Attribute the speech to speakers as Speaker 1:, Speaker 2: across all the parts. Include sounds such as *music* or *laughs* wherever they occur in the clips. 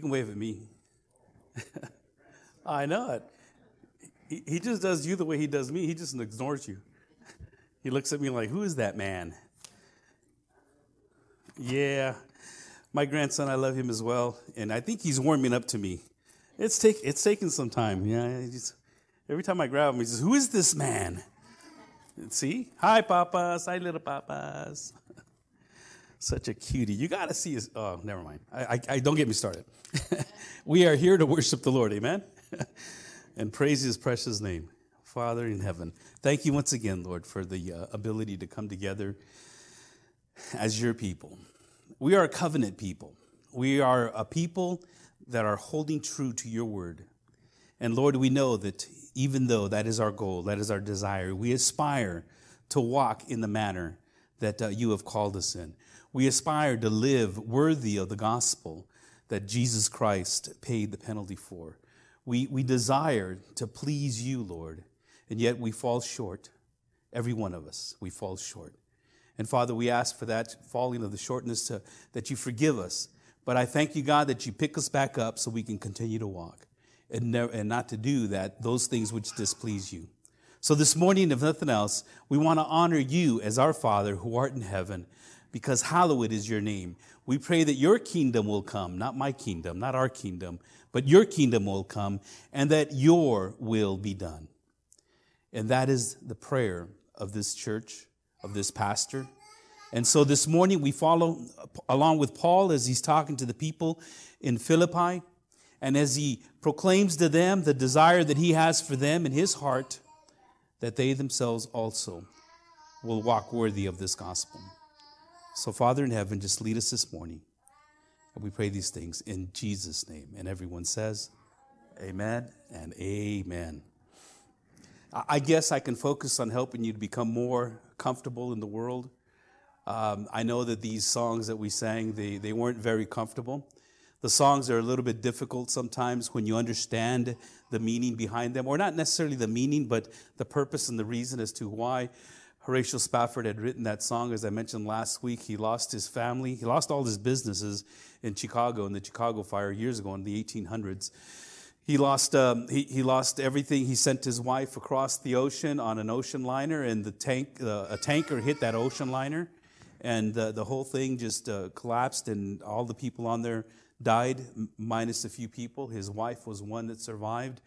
Speaker 1: You can wave at me. *laughs* I know it. He, he just does you the way he does me. He just ignores you. *laughs* He looks at me like, Who is that man? Yeah, my grandson, I love him as well. And I think he's warming up to me. It's, take, it's some time. Yeah, every time I grab him, he says, Who is this man? See? Hi, papas. Hi, little papas. Such a cutie. You got to see his. Oh, never mind. I, I, I don't get me started. *laughs* we are here to worship the Lord. Amen. *laughs* and praise his precious name. Father in heaven, thank you once again, Lord, for the uh, ability to come together as your people. We are a covenant people. We are a people that are holding true to your word. And Lord, we know that even though that is our goal, that is our desire, we aspire to walk in the manner that uh, you have called us in. We aspire to live worthy of the gospel that Jesus Christ paid the penalty for. We, we desire to please you, Lord, and yet we fall short. Every one of us, we fall short. And Father, we ask for that falling of the shortness to, that you forgive us. But I thank you, God, that you pick us back up so we can continue to walk and, and not to do that, those things which displease you. So this morning, if nothing else, we want to honor you as our Father who art in heaven because hallowed is your name. We pray that your kingdom will come, not my kingdom, not our kingdom, but your kingdom will come and that your will be done. And that is the prayer of this church, of this pastor. And so this morning we follow along with Paul as he's talking to the people in Philippi and as he proclaims to them the desire that he has for them in his heart, that they themselves also will walk worthy of this gospel. So, Father in heaven, just lead us this morning. And we pray these things in Jesus' name. And everyone says, Amen and Amen. I guess I can focus on helping you to become more comfortable in the world. Um, I know that these songs that we sang, they, they weren't very comfortable. The songs are a little bit difficult sometimes when you understand the meaning behind them, or not necessarily the meaning, but the purpose and the reason as to why Horatio Spafford had written that song, as I mentioned last week. He lost his family, he lost all his businesses in Chicago in the Chicago fire years ago in the 1800s. He lost, um, he, he lost everything. He sent his wife across the ocean on an ocean liner, and the tank, uh, a tanker hit that ocean liner, and uh, the whole thing just uh, collapsed, and all the people on there died, minus a few people. His wife was one that survived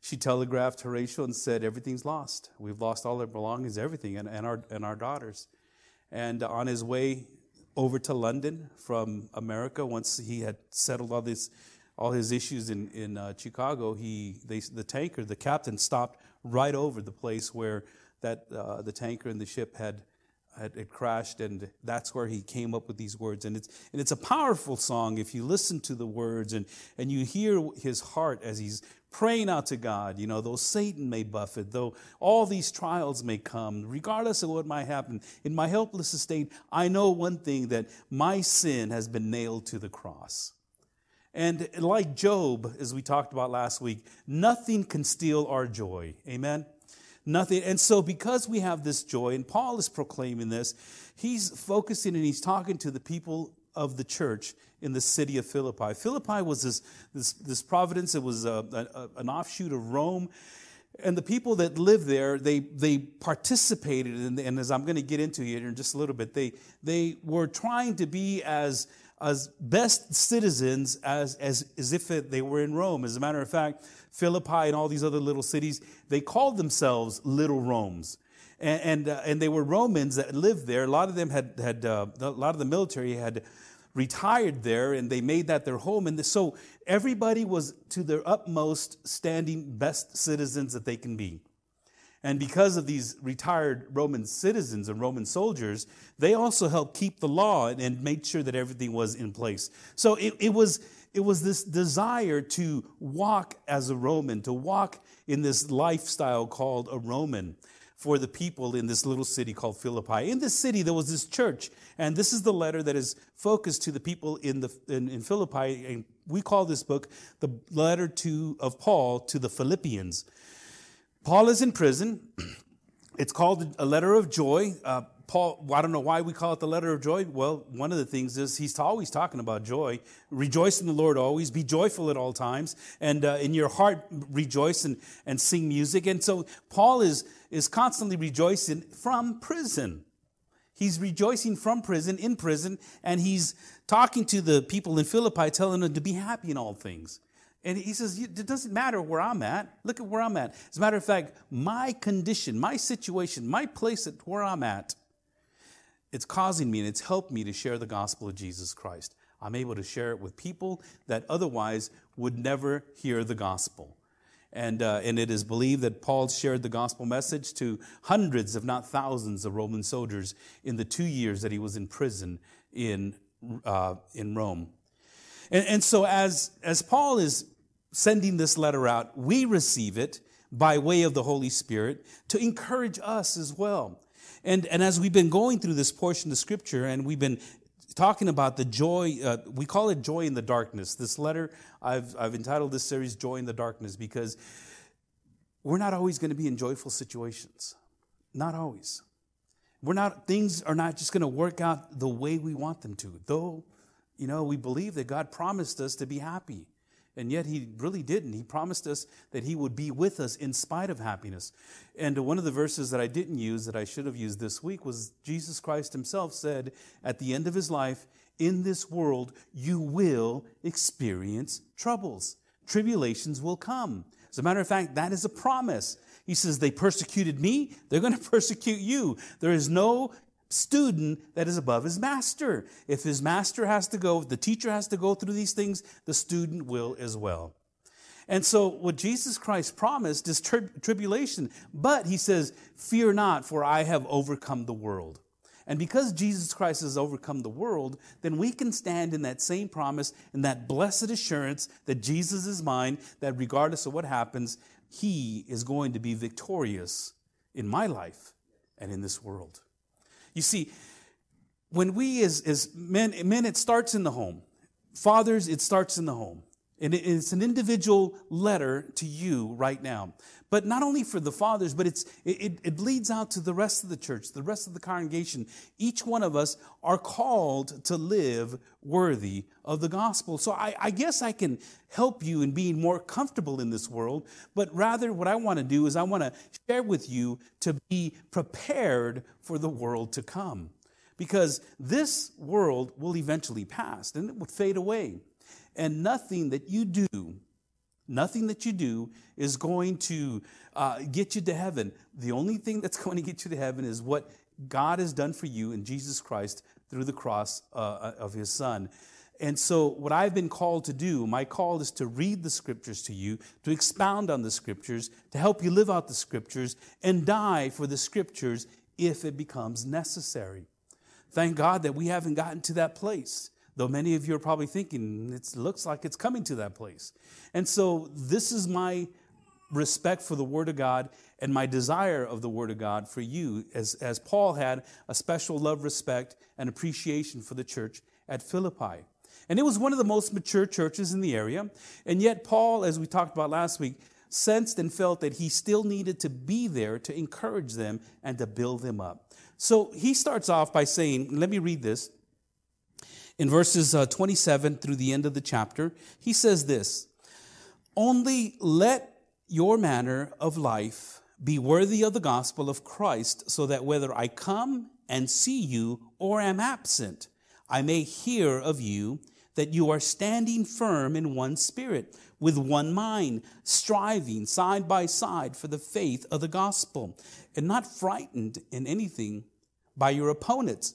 Speaker 1: she telegraphed Horatio and said, Everything's lost. We've lost all our belongings, everything, and, and, our, and our daughters. And on his way over to London from America, once he had settled all, this, all his issues in, in uh, Chicago, he, they, the tanker, the captain, stopped right over the place where that, uh, the tanker and the ship had, had, crashed, and that's where he came up with these words. And it's, and it's a powerful song if you listen to the words and, and you hear his heart as he's praying out to God, you know, though Satan may buffet, though all these trials may come, regardless of what might happen, in my helpless state, I know one thing that my sin has been nailed to the cross. And like Job, as we talked about last week, nothing can steal our joy. Amen? Nothing. And so, because we have this joy, and Paul is proclaiming this, he's focusing and he's talking to the people of the church in the city of Philippi. Philippi was this, this, this providence, it was a, a, an offshoot of Rome. And the people that lived there, they, they participated, in, and as I'm going to get into here in just a little bit, they, they were trying to be as, as best citizens as, as, as if they were in Rome. As a matter of fact, Philippi and all these other little cities, they called themselves little Romes. And, and, uh, and they were Romans that lived there. A lot of them had, had uh, a lot of the military had retired there and they made that their home. And so everybody was to their utmost standing best citizens that they can be. And because of these retired Roman citizens and Roman soldiers, they also helped keep the law and made sure that everything was in place. So it, it, was, it was this desire to walk as a Roman, to walk in this lifestyle called a Roman for the people in this little city called Philippi. In this city, there was this church, and this is the letter that is focused to the people in, the, in, in Philippi. And we call this book the letter to, of Paul to the Philippians. Paul is in prison. It's called a letter of joy. Uh, Paul, I don't know why we call it the letter of joy. Well, one of the things is he's always talking about joy. Rejoice in the Lord always. Be joyful at all times. And uh, in your heart, rejoice and, and sing music. And so Paul is, is constantly rejoicing from prison. He's rejoicing from prison, in prison, and he's talking to the people in Philippi, telling them to be happy in all things. And he says, It doesn't matter where I'm at. Look at where I'm at. As a matter of fact, my condition, my situation, my place at where I'm at, it's causing me and it's helped me to share the gospel of Jesus Christ. I'm able to share it with people that otherwise would never hear the gospel. And, uh, and it is believed that Paul shared the gospel message to hundreds, if not thousands, of Roman soldiers in the two years that he was in prison in, uh, in Rome. And, and so, as, as Paul is sending this letter out, we receive it by way of the Holy Spirit to encourage us as well. And, and as we've been going through this portion of Scripture and we've been talking about the joy, uh, we call it joy in the darkness. This letter, I've, I've entitled this series Joy in the Darkness because we're not always going to be in joyful situations. Not always. We're not, things are not just going to work out the way we want them to, though you know, we believe that God promised us to be happy. And yet he really didn't. He promised us that he would be with us in spite of happiness. And one of the verses that I didn't use that I should have used this week was Jesus Christ himself said at the end of his life, in this world you will experience troubles. Tribulations will come. As a matter of fact, that is a promise. He says, They persecuted me, they're going *laughs* to persecute you. There is no student that is above his master. If his master has to go, the teacher has to go through these things, the student will as well. And so, what Jesus Christ promised is tri- tribulation, but he says, Fear not, for I have overcome the world. And because Jesus Christ has overcome the world, then we can stand in that same promise and that blessed assurance that Jesus is mine, that regardless of what happens, he is going to be victorious in my life and in this world. You see, when we as, as men, men, it starts in the home. Fathers, it starts in the home. And it's an individual letter to you right now. But not only for the fathers, but it's, it, it bleeds out to the rest of the church, the rest of the congregation. Each one of us are called to live worthy of the gospel. So I, I guess I can help you in being more comfortable in this world. But rather, what I want to do is I want to share with you to be prepared for the world to come. Because this world will eventually pass and it will fade away. And nothing that you do, nothing that you do is going to uh, get you to heaven. The only thing that's *laughs* going to get you to heaven is what God has done for you in Jesus Christ through the cross uh, uh, of his son. And so, what I've been called to do, my call is to read the scriptures to you, to expound on the scriptures, to help you live out the scriptures, and die for the scriptures if it becomes necessary. Thank God that we haven't gotten to that place. Though many of you are probably thinking it looks like it's coming to that place. And so, this is my respect for the Word of God and my desire of the Word of God for you, as, as Paul had a special love, respect, and appreciation for the church at Philippi. And it was one of the most mature churches in the area. And yet, Paul, as we talked about last week, sensed and felt that he still needed to be there to encourage them and to build them up. So he starts off by saying, let me read this in verses uh, 27 through the end of the chapter, he says this Only let your manner of life be worthy of the gospel of Christ, so that whether I come and see you or am absent, I may hear of you that you are standing firm in one spirit, with one mind, striving side by side for the faith of the gospel, and not frightened in anything by your opponents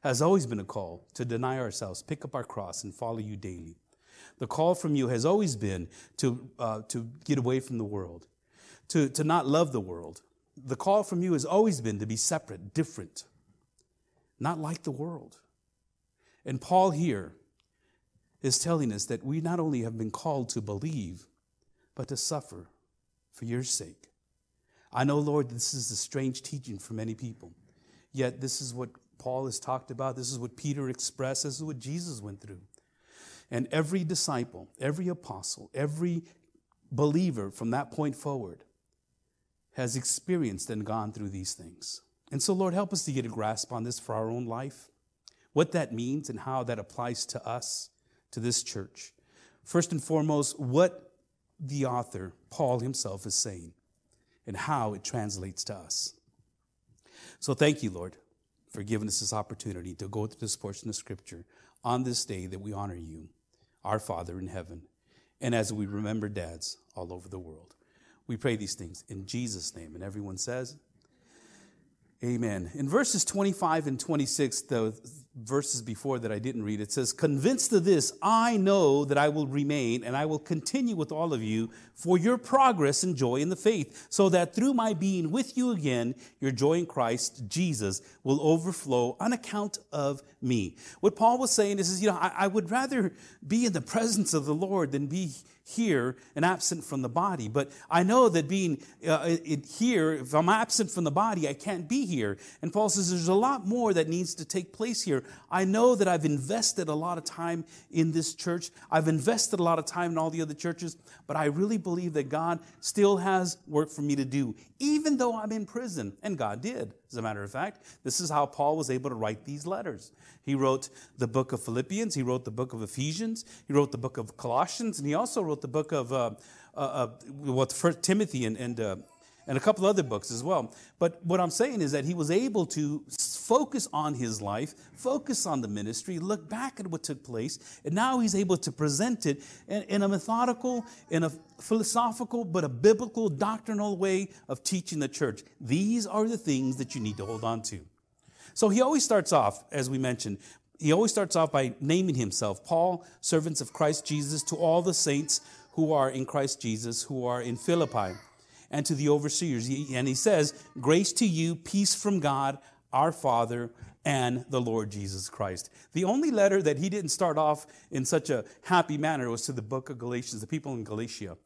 Speaker 1: has always been a call to deny ourselves, pick up our cross, and follow you daily. The call from you has always been to, uh, to get away from the world, to, to not love the world. The call from you has always been to be separate, different. not like the world. And Paul here is telling us that we not only have been called to believe, but to suffer for your sake. I know, Lord, this is a strange teaching for many people. Yet, this is what Paul has talked about. This is what Peter expressed. This is what Jesus went through. And every disciple, every apostle, every believer from that point forward has experienced and gone through these things. And so, Lord, help us to get a grasp on this for our own life, what that means and how that applies to us, to this church. First and foremost, what the author, Paul himself, is saying and how it translates to us. So, thank you, Lord, for giving us this opportunity to go through this portion of Scripture on this day that we honor you, our Father in heaven, and as we remember dads all over the world. We pray these things in Jesus' name. And everyone says, Amen. In verses 25 and 26, the verses before that I didn't read, it says, Convinced of this, I know that I will remain and I will continue with all of you for your progress and joy in the faith, so that through my being with you again, your joy in Christ Jesus will overflow on account of me. What Paul was saying is, is you know, I, I would rather be in the presence of the Lord than be here and absent from the body. But I know that being uh, here, if I'm absent from the body, I can't be here. And Paul says there's a lot more that needs to take place here. I know that I've invested a lot of time in this church. I've invested a lot of time in all the other churches, but I really believe that God still has work for me to do, even though I'm in prison. And God did, as a matter of fact. This is how Paul was able to write these letters. He wrote the book of Philippians, he wrote the book of Ephesians, he wrote the book of Colossians, and he also wrote the book of uh, uh, uh, what First Timothy and and uh, and a couple other books as well. But what I'm saying is that he was able to focus on his life, focus on the ministry, look back at what took place, and now he's able to present it in, in a methodical, in a philosophical, but a biblical, doctrinal way of teaching the church. These are the things that you need to hold on to. So he always starts off, as we mentioned, he always starts off by naming himself Paul, servants of Christ Jesus, to all the saints who are in Christ Jesus, who are in Philippi and to the overseers. And he says, Grace to you, peace from God, our Father, and the Lord Jesus Christ. The only letter that he didn't start off in such a happy manner was to the book of Galatians, the people in Galatia.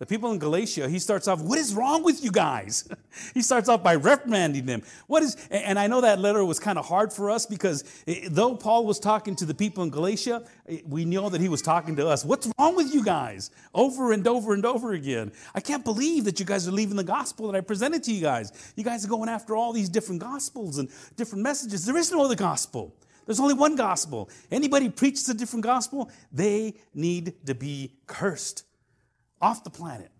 Speaker 1: The people in Galatia, he starts off, What is wrong with you guys? *laughs* he starts off by reprimanding them. What is, and I know that letter was kind of hard for us because eh, though Paul was talking to the people in Galatia, eh, we know that he was talking to us. What's wrong with you guys? Over and over and over again. I can't believe that you guys are leaving the gospel that I presented to you guys. You guys are going after all these different gospels and different messages. There is no other gospel. There's only one gospel. Anybody preaches a different gospel, they need to be cursed off the planet.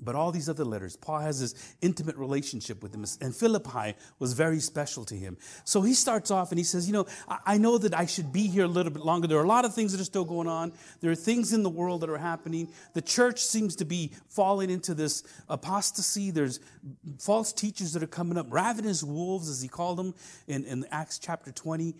Speaker 1: But all these other letters, Paul has this intimate relationship with them, and Philippi was very special to him. So he starts off and he says, You know, I know that I should be here a little bit longer. There are a lot of things that are still going on. There are things in the world that are happening. The church seems to be falling into this apostasy. There's false teachers that are coming up, ravenous wolves, as he called them in, in Acts chapter 20.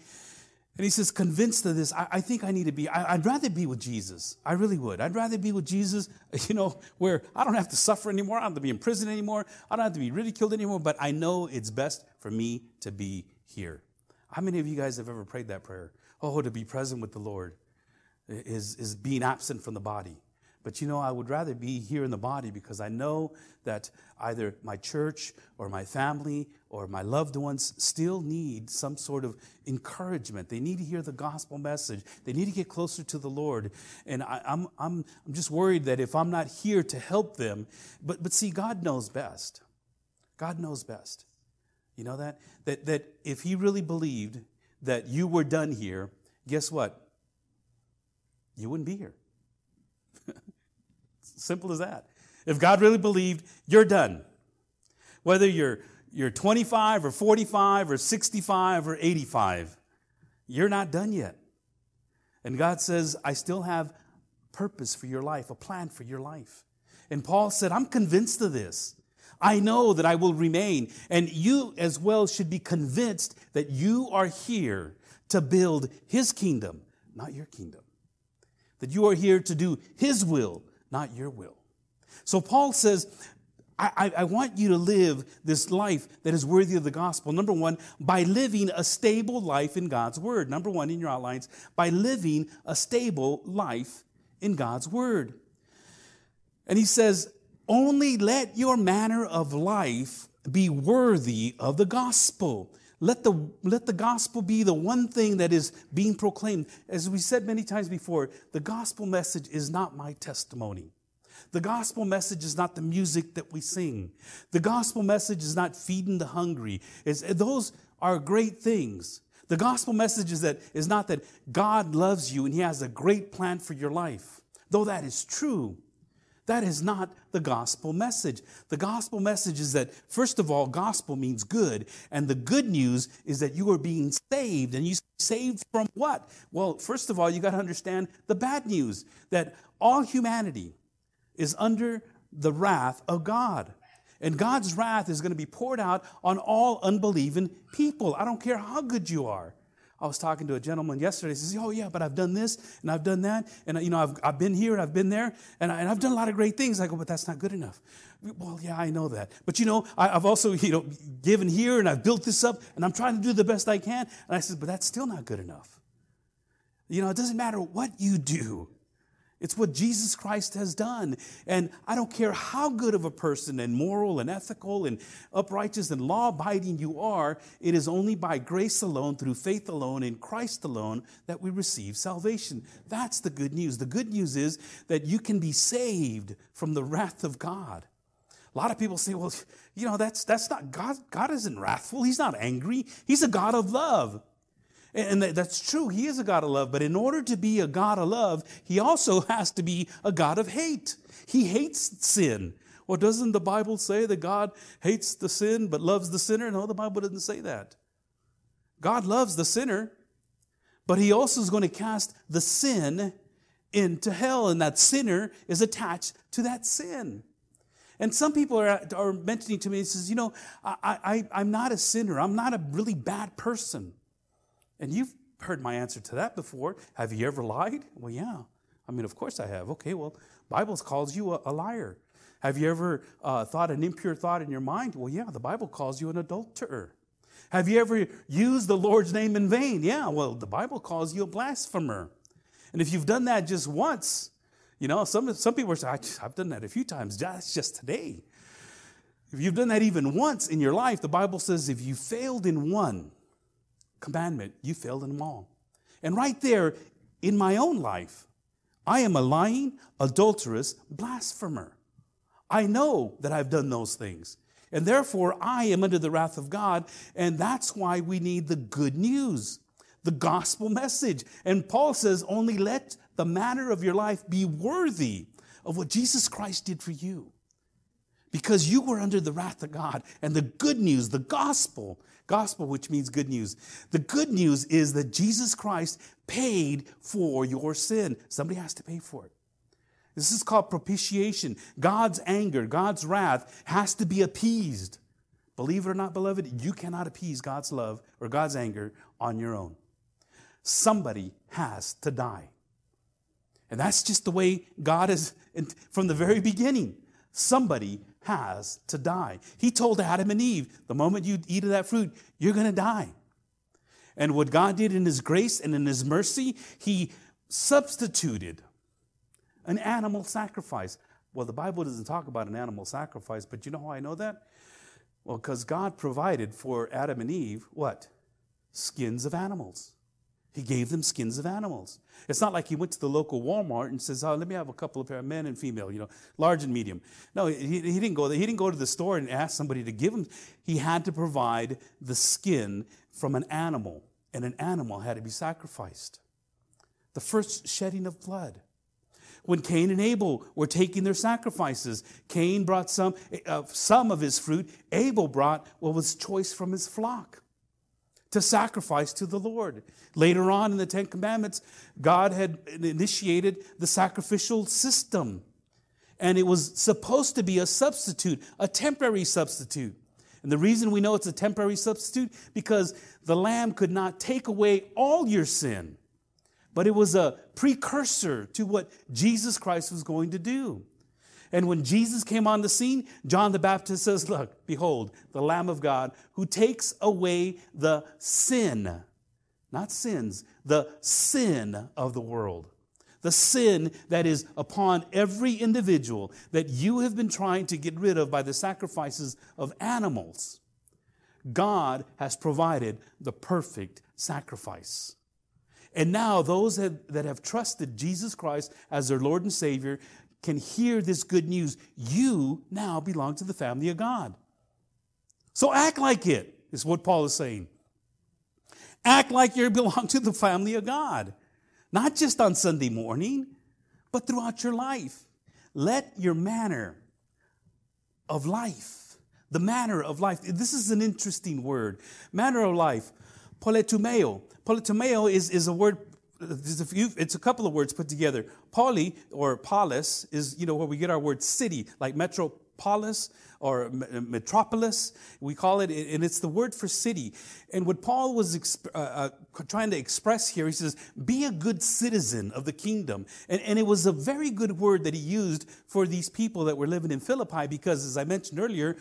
Speaker 1: And he says, convinced of this, I, I think I need to be, I, would rather be with Jesus. I really would. I'd rather be with Jesus, *laughs* you know, where I don't have to suffer anymore. I don't have to be in prison anymore. I don't have to be ridiculed anymore, but I know it's best for me to be here. How many of you guys have ever prayed that prayer? Oh, to be present with the Lord is, is being absent from the body. But you know, I would rather be here in the body because I know that either my church or my family or my loved ones still need some sort of encouragement. They need to hear the gospel message. They need to get closer to the Lord. And I, am I'm, I'm, I'm just worried that if I'm not here to help them, but, but see, God knows best. God knows best. You know that? That, that if He really believed that you were done here, guess what? You wouldn't be here. *laughs* Simple as that. If God really believed, you're done. Whether you're, you're 25 or 45 or 65 or 85, you're not done yet. And God says, I still have purpose for your life, a plan for your life. And Paul said, I'm convinced of this. I know that I will remain. And you as well should be convinced that you are here to build his kingdom, not your kingdom. That you are here to do his will, not your will. So Paul says, I, I, want you to live this life that is worthy of the gospel. Number one, by living a stable life in God's word. Number one in your outlines, by living a stable life in God's word. And he says, only let your manner of life be worthy of the gospel. Let the, let the gospel be the one thing that is being proclaimed. As we said many times before, the gospel message is not my testimony. The gospel message is not the music that we sing. The gospel message is not feeding the hungry. It's, those are great things. The gospel message is, that, is not that God loves you and he has a great plan for your life. Though that is true, that is not the gospel message. The gospel message is that, first of all, gospel means good. And the good news is that you are being saved. And you saved from what? Well, first of all, you got to understand the bad news that all humanity, is under the wrath of God. And God's wrath is going to be poured out on all unbelieving people. I don't care how good you are. I was talking to a gentleman yesterday. He says, Oh, yeah, but I've done this and I've done that. And, you know, I've, I've been here and I've been there and, I, have done a lot of great things. I go, But that's not good enough. Well, yeah, I know that. But, you know, I, I've also, you know, given here and I've built this up and I'm trying to do the best I can. And I said, But that's still not good enough. You know, it doesn't matter what you do. It's what Jesus Christ has done. And I don't care how good of a person and moral and ethical and uprighteous and law abiding you are, it is only by grace alone, through faith alone, in Christ alone, that we receive salvation. That's the good news. The good news is that you can be saved from the wrath of God. A lot of people say, well, you know, that's, that's not God. God isn't wrathful. He's not angry. He's a God of love. And that's true. He is a God of love. But in order to be a God of love, he also *laughs* has to be a God of hate. He hates sin. Well, doesn't the Bible say that God hates the sin but loves the sinner? No, the Bible doesn't say that. God loves the sinner, but he also is going to cast the sin into hell, and that sinner is attached to that sin. And some people are, are mentioning to me, he says, you know, I, I, I'm not a sinner. I'm not a really bad person. And you've heard my answer to that before. Have you ever lied? Well, yeah. I mean, of course I have. Okay, well, Bible calls you a, a liar. Have you ever uh, thought an impure thought in your mind? Well, yeah, the Bible calls you an adulterer. Have you ever used the Lord's name in vain? Yeah, well, the Bible calls you a blasphemer. And if you've done that just once, you know, some, some people say, I've done that a few times, that's just today. If you've done that even once in your life, the Bible says if you failed in one, commandment, you failed in them all. And right there in my own life, I am a lying, adulterous blasphemer. I know that I've done those things. And therefore, I am under the wrath of God. And that's why we need the good news, the gospel message. And Paul says, only let the manner of your life be worthy of what Jesus Christ did for you. Because you were under the wrath of God. And the good news, the gospel, Gospel, which means good news. The good news is that Jesus Christ paid for your sin. Somebody has to pay for it. This is called propitiation. God's anger, God's wrath has to be appeased. Believe it or not, beloved, you cannot appease God's love or God's anger on your own. Somebody has to die. And that's just the way God is from the very beginning. Somebody has to die. He told Adam and Eve, the moment you eat of that fruit, you're going to die. And what God did in His grace and in His mercy, He substituted an animal sacrifice. Well, the Bible doesn't talk about an animal sacrifice, but you know how I know that? Well, because God provided for Adam and Eve what? Skins of animals. He gave them skins of animals. It's not like he went to the local Walmart and says, "Oh, let me have a couple of pair, of men and female, you know, large and medium." No, he, he didn't go there. He didn't go to the store and ask somebody to give him. He had to provide the skin from an animal, and an animal had to be sacrificed. The first shedding of blood. When Cain and Abel were taking their sacrifices, Cain brought some, uh, some of his fruit. Abel brought what was choice from his flock to sacrifice to the Lord. Later on in the Ten Commandments, God had initiated the sacrificial system. And it was supposed to be a substitute, a temporary substitute. And the reason we know it's a temporary substitute because the lamb could not take away all your sin, but it was a precursor to what Jesus Christ was going to do. And when Jesus came on the scene, John the Baptist says, Look, behold, the Lamb of God who takes away the sin, not sins, the sin of the world. The sin that is upon every individual that you have been trying to get rid of by the sacrifices of animals. God has provided the perfect sacrifice. And now, those that, have trusted Jesus Christ as their Lord and Savior can hear this good news. You now belong to the family of God. So act like it, is what Paul is saying. Act like you belong to the family of God, not just on Sunday morning, but throughout your life. Let your manner of life, the manner of life, this is an interesting word. Manner of life, politeumeo. Politeumeo is, is a word a few, it's a couple of words put together. Poly or polis is, you know, where we get our word city, like metropolis or metropolis. We call it, and it's the word for city. And what Paul was exp- uh, uh, trying to express here, he says, be a good citizen of the kingdom. And, and it was a very good word that he used for these people that were living in Philippi because, as I mentioned earlier,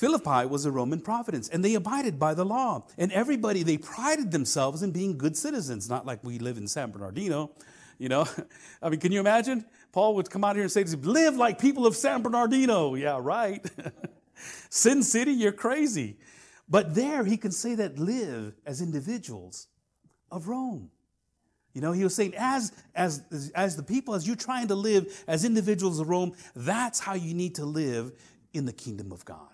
Speaker 1: Philippi was a Roman province and they abided by the law. And everybody, they prided themselves in being good citizens, not like we live in San Bernardino. You know, *laughs* I mean, can you imagine? Paul would come out here and say, Live like people of San Bernardino. Yeah, right. *laughs* Sin City, you're crazy. But there he can say that live as individuals of Rome. You know, he was saying, as, as, as the people, as you're trying to live as individuals of Rome, that's how you need to live in the kingdom of God.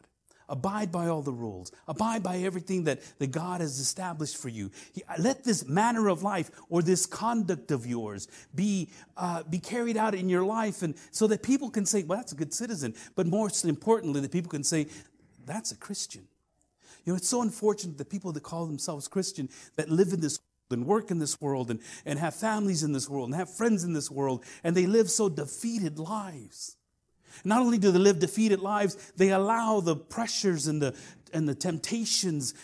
Speaker 1: Abide by all the rules. Abide by everything that, that God has established for you. Let this manner of life or this conduct of yours be, uh, be carried out in your life and so that people can say, well, that's a good citizen. But more importantly, that people can say, that's a Christian. You know, it's so unfortunate that people that call themselves Christian that live in this world and work in this world and, and have families in this world and have friends in this world and they live so defeated lives. Not only do they live defeated lives, they allow the pressures and the, and the temptations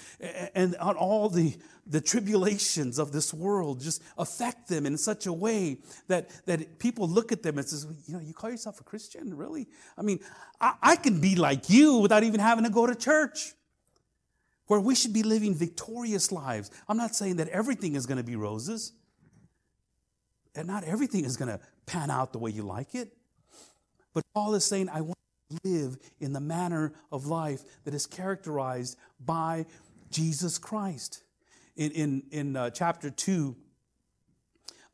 Speaker 1: and, all the, the tribulations of this world just affect them in such a way that, that people look at them and says, you know, you call yourself a Christian? Really? I mean, I, I can be like you without even having to go to church. Where we should be living victorious lives. I'm not saying that everything is going to be roses. And not everything is going to pan out the way you like it. But Paul is saying, I want to live in the manner of life that is characterized by Jesus Christ. In, in, in uh, chapter 2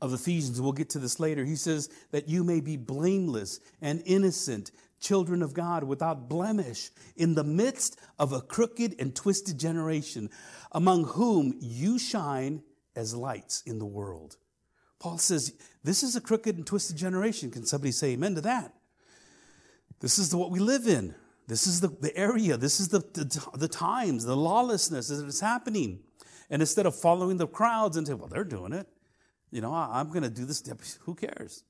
Speaker 1: of Ephesians, we'll get to this later, he says that you may be blameless and innocent, children of God without blemish, in the midst of a crooked and twisted generation, among whom you shine as lights in the world. Paul says, This is a crooked and twisted generation. Can somebody say amen to that? This is what we live in. This is the, the area. This is the, the, the times, the lawlessness that is happening. And instead of following the crowds and say, well, they're doing it, you know, I, am going to do this. Who cares?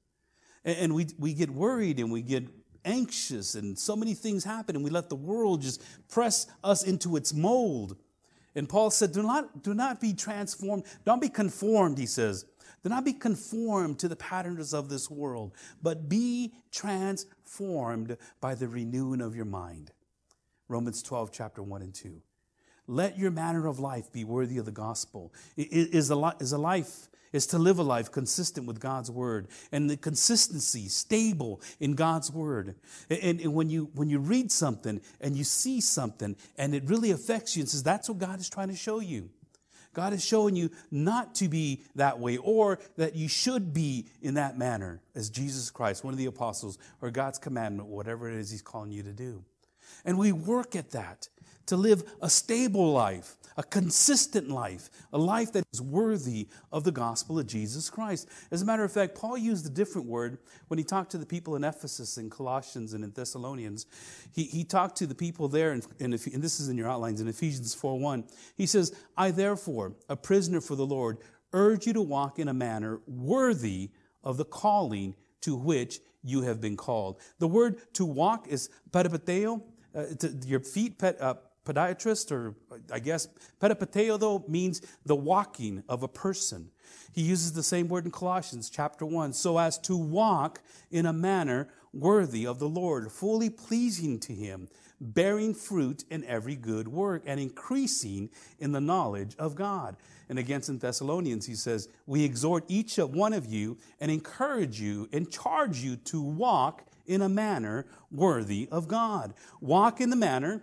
Speaker 1: And, and we, we get worried and we get anxious and so many things happen and we let the world just press us into its mold. And Paul said, do not, do not be transformed. Don't be conformed, he says, do not be conformed to the patterns of this world, but be transformed by the renewing of your mind. Romans 12, chapter 1 and 2. Let your manner of life be worthy of the gospel. Is a, life, is to live a life consistent with God's word and the consistency stable in God's word. And, and, when, you, when you read something and you see something and it really affects you and says, that's what God is trying to show you. God is showing you not to be that way or that you should be in that manner as Jesus Christ, one of the apostles, or God's commandment, whatever it is He's calling you to do. And we work at that to live a stable life, a consistent life, a life that is worthy of the gospel of Jesus Christ. As a matter of fact, Paul used a different word when he talked to the people in Ephesus and Colossians and in Thessalonians. He, he talked to the people there, in, and this is in your outlines, in Ephesians 4 1. He says, I therefore, a prisoner for the Lord, urge you to walk in a manner worthy of the calling to which you have been called. The word to walk is peripateo, uh, your feet, pet, uh, podiatrist, or uh, I guess pedipateo, though, means the walking of a person. He uses the same word in Colossians chapter 1 so as to walk in a manner worthy of the Lord, fully pleasing to him, bearing fruit in every good work, and increasing in the knowledge of God. And against in Thessalonians, he says, We exhort each one of you and encourage you and charge you to walk in a manner worthy of God. Walk in the manner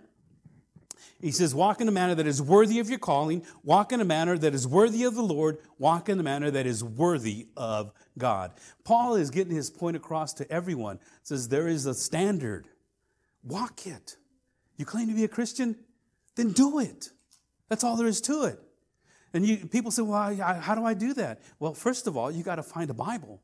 Speaker 1: he says, Walk in a manner that is worthy of your calling, walk in a manner that is worthy of the Lord, walk in a manner that is worthy of God. Paul is getting his point across to everyone. says, There is a standard. Walk it. You claim to be a Christian? Then do it. That's all there is to it. And you, people say, Well, I, how do I do that? Well, first of all, you got to find a Bible.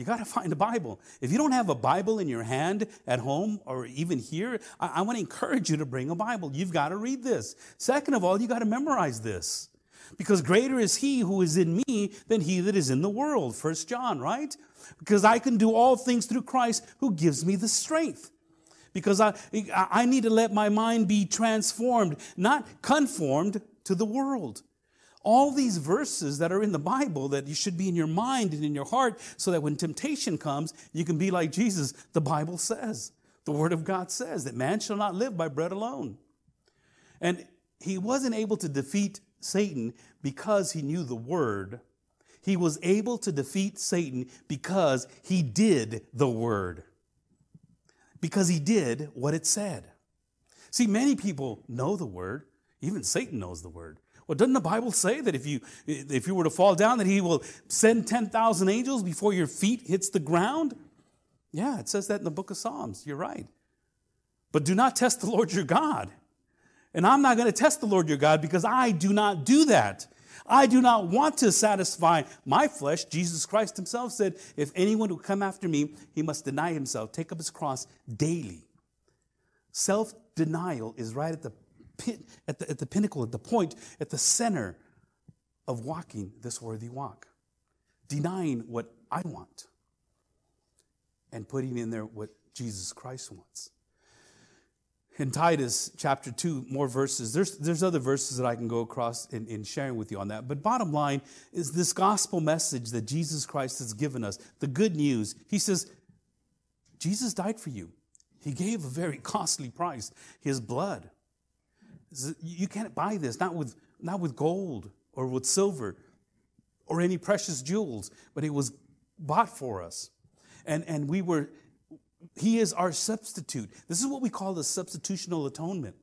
Speaker 1: You got to find a Bible. If you don't have a Bible in your hand at home or even here, I, I want to encourage you to bring a Bible. You've got to read this. Second of all, you got to memorize this. Because greater is he who is in me than he that is in the world. First John, right? Because I can do all things through Christ who gives me the strength. Because I, I need to let my mind be transformed, not conformed to the world all these verses that are in the Bible that you should be in your mind and in your heart so that when temptation comes, you can be like Jesus. The Bible says, the Word of God says that man shall not live by bread alone. And he wasn't able to defeat Satan because he knew the Word. He was able to defeat Satan because he did the Word, because he did what it said. See, many people know the Word, even Satan knows the Word. Well, doesn't the Bible say that if you if you were to fall down, that He will send ten thousand angels before your feet hits the ground? Yeah, it says that in the book of Psalms. You're right. But do not test the Lord your God. And I'm not going to test the Lord your God because I do not do that. I do not want to satisfy my flesh. Jesus Christ himself said, If anyone will come after me, he must deny himself, take up his cross daily. Self denial is right at the pit, at the, at the pinnacle, at the point, at the center of walking this worthy walk. Denying what I want and putting in there what Jesus Christ wants. In Titus chapter 2, more verses. There's, there's other verses that I can go across in, in sharing with you on that. But bottom line is this gospel message that Jesus Christ has given us, the good news. He says, Jesus died for you. He gave a very *laughs* costly price, his blood. You can't buy this, not with, not with gold or with silver or any precious jewels, but it was bought for us. And, and we were, He is our substitute. This is what we call the substitutional atonement.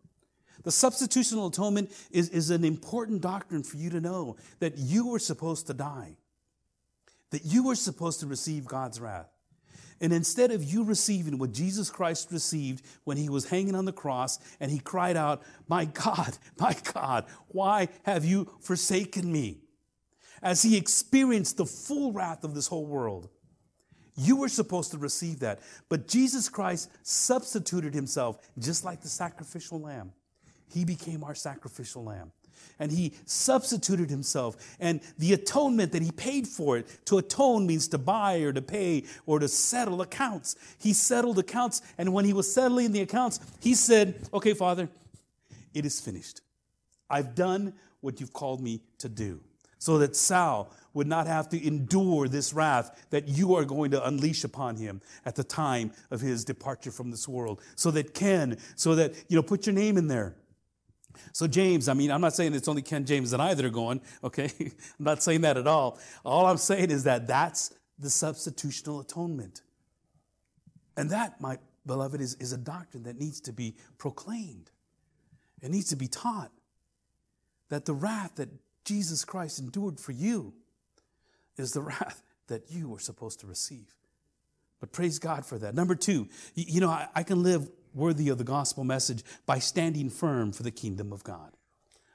Speaker 1: The substitutional atonement is, is an important doctrine for you to know that you were supposed to die, that you were supposed to receive God's wrath. And instead of you receiving what Jesus Christ received when he was hanging on the cross and he cried out, My God, *laughs* my God, why have you forsaken me? As he experienced the full wrath of this whole world, you were supposed to receive that. But Jesus Christ substituted himself just like the sacrificial lamb. He became our sacrificial lamb and he substituted himself. And the atonement that he paid for it, to atone means to buy or to pay or to settle accounts. He settled accounts, and when he was settling the accounts, he said, Okay, Father, it is finished. I've done what you've called me to do. So that Sal would not have to endure this wrath that you are going to unleash upon him at the time of his departure from this world. So that Ken, so that, you know, put your name in there so, James, I mean, I'm not saying it's only Ken James and I that are going, okay? *laughs* I'm not saying that at all. All I'm saying is that that's the substitutional atonement. And that, my beloved, is, is a doctrine that needs to be proclaimed. It needs to be taught that the wrath that Jesus Christ endured for you is the *laughs* wrath that you were supposed to receive. But praise God for that. Number two, you know, I, I can live worthy of the gospel message by standing firm for the kingdom of God.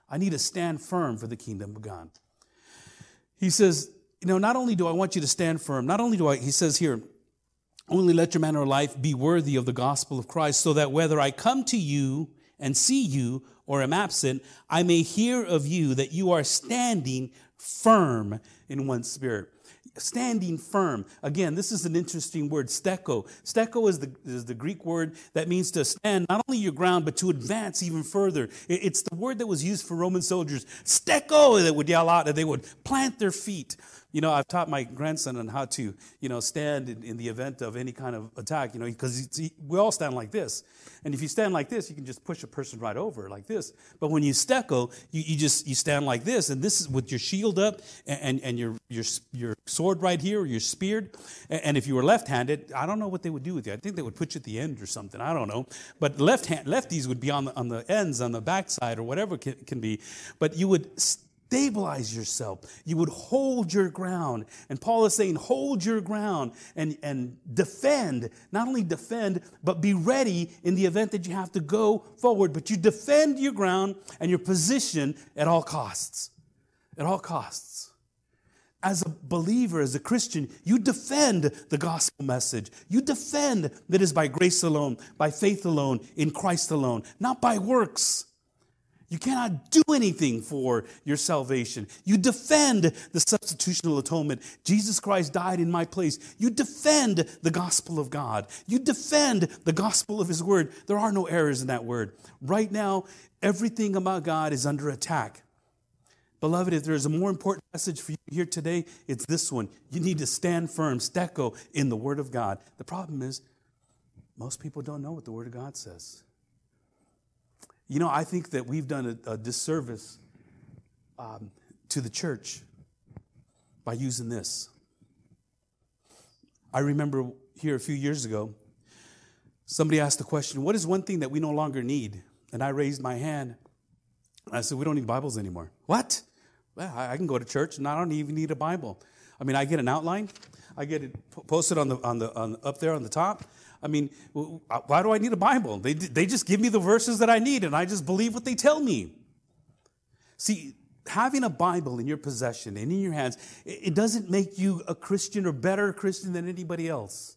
Speaker 1: I need to stand firm for the kingdom of God. He says, you know, not only do I want you to stand firm, not only do I, he says here, only let your manner of life be worthy of the gospel of Christ, so that whether I come to you and see you or am absent, I may hear of you that you are standing firm in one spirit standing firm. Again, this is an interesting word, steko. Steko is the, is the Greek word that means to stand not only your ground, but to advance even further. It's the word that was used for Roman soldiers. Steko, that would yell out and they would plant their feet. You know, I've taught my grandson on how to, you know, stand in, in the event of any kind of attack, you know, because we all stand like this. And if you stand like this, you can just push a person right over like this. But when you steko, you, you just, you stand like this. And this is with your shield up and, and, and your, your, your sword right here, or your speared. And, and if you were left-handed, I don't know what they would do with you. I think they would put you at the end or something. I don't know. But left hand, lefties would be on the, on the ends, on the backside or whatever can, can be. But you would stabilize yourself. You would hold your ground. And Paul is saying, hold your ground and, and defend. Not only defend, but be ready in the event that you have to go forward. But you defend your ground and your position at all costs. At all costs. As a believer, as a Christian, you defend the gospel message. You defend that is by grace alone, by faith alone, in Christ alone, not by works. You cannot do anything for your salvation. You defend the substitutional atonement. Jesus Christ died in my place. You defend the gospel of God. You defend the gospel of His word. There are no errors in that word. Right now, everything about God is under attack. Beloved, if there's a more important message for you here today, it's this one. You need to stand firm, steko, in the Word of God. The problem is, most people don't know what the Word of God says. You know, I think that we've done a, a disservice um, to the church by using this. I remember here a few years ago, somebody asked the question, What is one thing that we no longer need? And I raised my hand. And I said, We don't need Bibles anymore. What? Well, I can go to church and I don't even need a Bible. I mean, I get an outline, I get it posted on the, on the, on, up there on the top. I mean, uh, why do I need a Bible? They, they just give me the verses that I need and I just believe what they tell me. See, having a Bible in your possession and in your hands, it doesn't make you a Christian or better Christian than anybody else.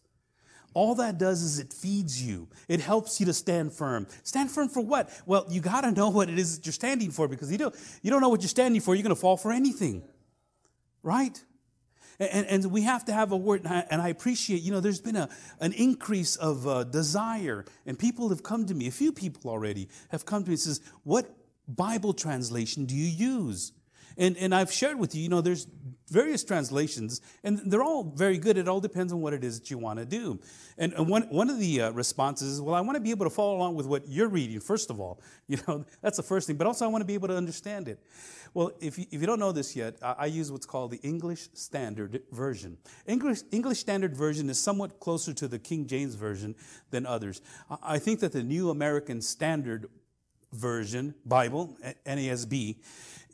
Speaker 1: All that does is it feeds you. It helps you to stand firm. Stand firm for what? Well, you got to know what it is that you're standing for because you don't, you don't know what you're standing for, you're going to fall for anything. Right? And, and we have to have a word, and I, and I appreciate, you know, there's been a, an increase of uh, desire, and people have come to me, a few people already have come to me and says, what Bible translation do you use? And, and I've shared with you, you know, there's various translations, and they're all very good. It all depends on what it is that you want to do. And, and one, one of the uh, responses is, well, I want to be able to follow along with what you're reading, first of all. *laughs* You know, that's the first thing. But also, I want to be able to understand it. Well, if you, if you don't know this yet, I, I use what's called the English Standard Version. English, English Standard Version is somewhat closer to the King James Version than others. I, I think that the New American Standard Version, Bible, NASB,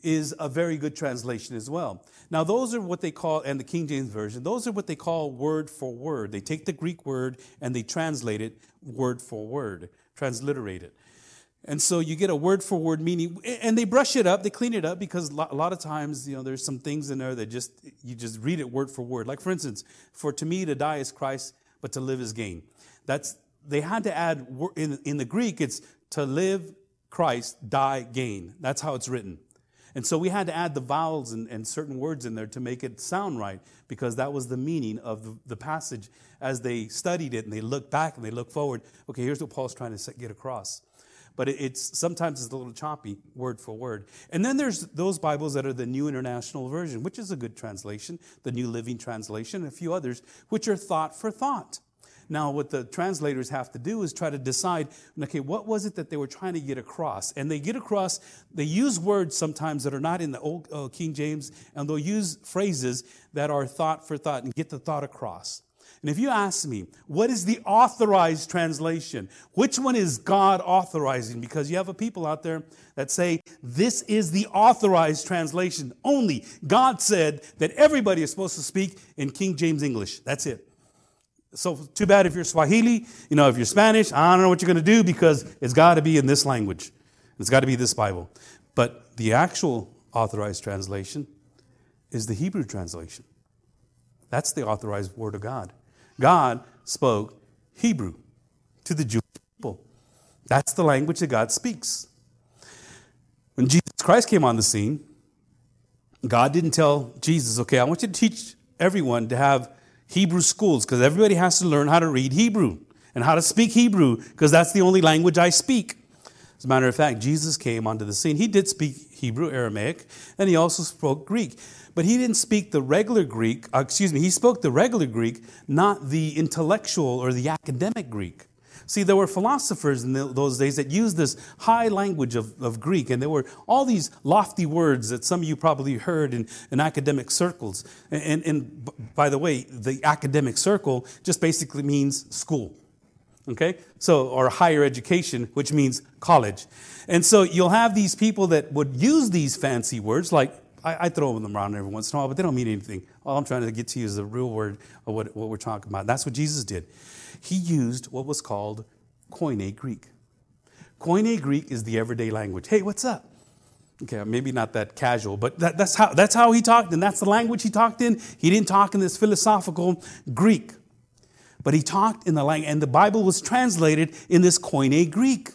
Speaker 1: is a very good translation as well. Now, those are what they call, and the King James Version, those are what they call word for word. They take the Greek word and they translate it word for word, transliterate it. And so you get a word for word meaning, and they brush it up, they clean it up because a lot of times, you know, there's some things in there that just, you just read it word for word. Like, for instance, for to me to die is Christ, but to live is gain. That's, they had to add, in, in the Greek, it's to live Christ, die, gain. That's how it's written. And so we had to add the vowels and, and, certain words in there to make it sound right because that was the meaning of the, the, passage as they studied it and they looked back and they looked forward. Okay, here's what Paul's trying to get across. But it's sometimes it's a little choppy, word for word. And then there's those Bibles that are the New International Version, which is a good translation, the New Living Translation, and a few others, which are thought for thought. Now, what the translators have to do is try to decide, okay, what was it that they were trying to get across? And they get across, they use words sometimes that are not in the old uh, King James, and they'll use phrases that are thought for thought and get the thought across. And if you ask me, what is the authorized translation? Which one is God authorizing? Because you have a people out there that say, this is the authorized translation only. God said that everybody is supposed to speak in King James English. That's it. So too bad if you're Swahili, you know, if you're Spanish, I don't know what you're going to do because it's got to be in this language. It's got to be this Bible. But the actual authorized translation is the Hebrew translation. That's the authorized word of God. God spoke Hebrew to the Jewish people. That's the language that God speaks. When Jesus Christ came on the scene, God didn't tell Jesus, okay, I want you to teach everyone to have Hebrew schools because everybody has to learn how to read Hebrew and how to speak Hebrew because that's the only language I speak. As a matter of fact, Jesus came onto the scene. He did speak Hebrew, Aramaic, and he also spoke Greek. But he didn't speak the regular Greek, uh, excuse me, he spoke the regular Greek, not the intellectual or the academic Greek. See, there were philosophers in those days that used this high language of, of Greek, and there were all these lofty words that some of you probably heard in, in academic circles. And, and, and by the way, the academic circle just basically means school okay? So, or higher education, which means college. And so you'll have these people that would use these fancy words, like I, I, throw them around every once in a while, but they don't mean anything. All I'm trying to get to you is the real word of what, what we're talking about. That's what Jesus did. He used what was called Koine Greek. Koine Greek is the everyday language. Hey, what's up? Okay, maybe not that casual, but that, that's, how, that's how he talked, and that's the language he talked in. He didn't talk in this philosophical Greek. But he talked in the language, and the Bible was translated in this Koine Greek.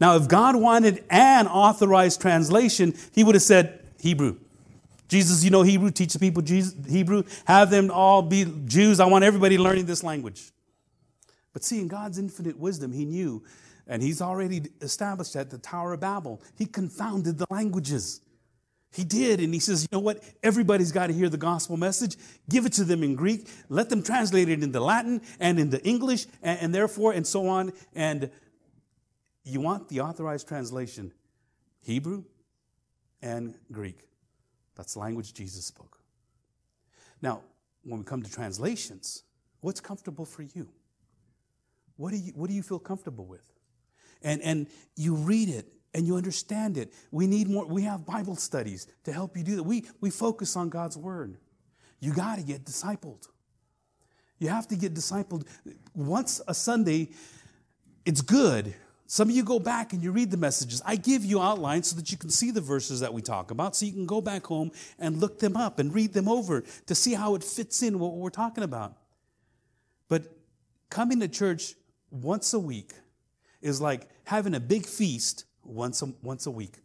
Speaker 1: Now, if God wanted an authorized translation, he would have said Hebrew. Jesus, you know Hebrew, teach the people Jesus, Hebrew, have them all be Jews. I want everybody learning this language. But see, in God's infinite wisdom, he knew, and he's already established at the Tower of Babel, he confounded the languages. He did, and he says, You know what? Everybody's got to hear the gospel message. Give it to them in Greek. Let them translate it into Latin and into English, and, and therefore, and so on. And you want the authorized translation Hebrew and Greek. That's the language Jesus spoke. Now, when we come to translations, what's comfortable for you? What do you, what do you feel comfortable with? And, and you read it and you understand it. We need more, we have Bible studies to help you do that. We, we focus on God's word. You got to get discipled. You have to get discipled. Once a Sunday, it's good. Some of you go back and you read the messages. I give you outlines so that you can see the verses that we talk about, so you can go back home and look them up and read them over to see how it fits in what we're talking about. But coming to church once a week is like having a big feast once a, once a week.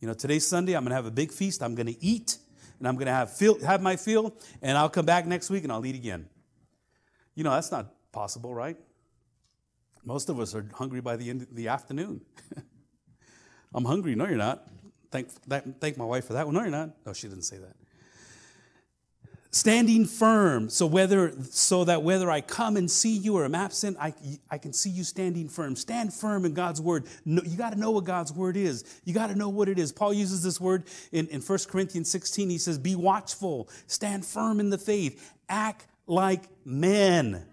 Speaker 1: You know, today's Sunday, I'm going to have a big feast. I'm going to eat, and I'm going to have, have my fill, and I'll come back next week and I'll eat again. You know, that's not possible, right? Most of us are hungry by the end the afternoon. *laughs* I'm hungry. No, you're not. Thank, that, thank my wife for that one. No, you're not. No, she didn't say that standing firm so whether so that whether i come and see you or i'm absent i, I can see you standing firm stand firm in god's word no, you got to know what god's word is you got to know what it is paul uses this word in, in 1 corinthians 16 he says be watchful stand firm in the faith act like men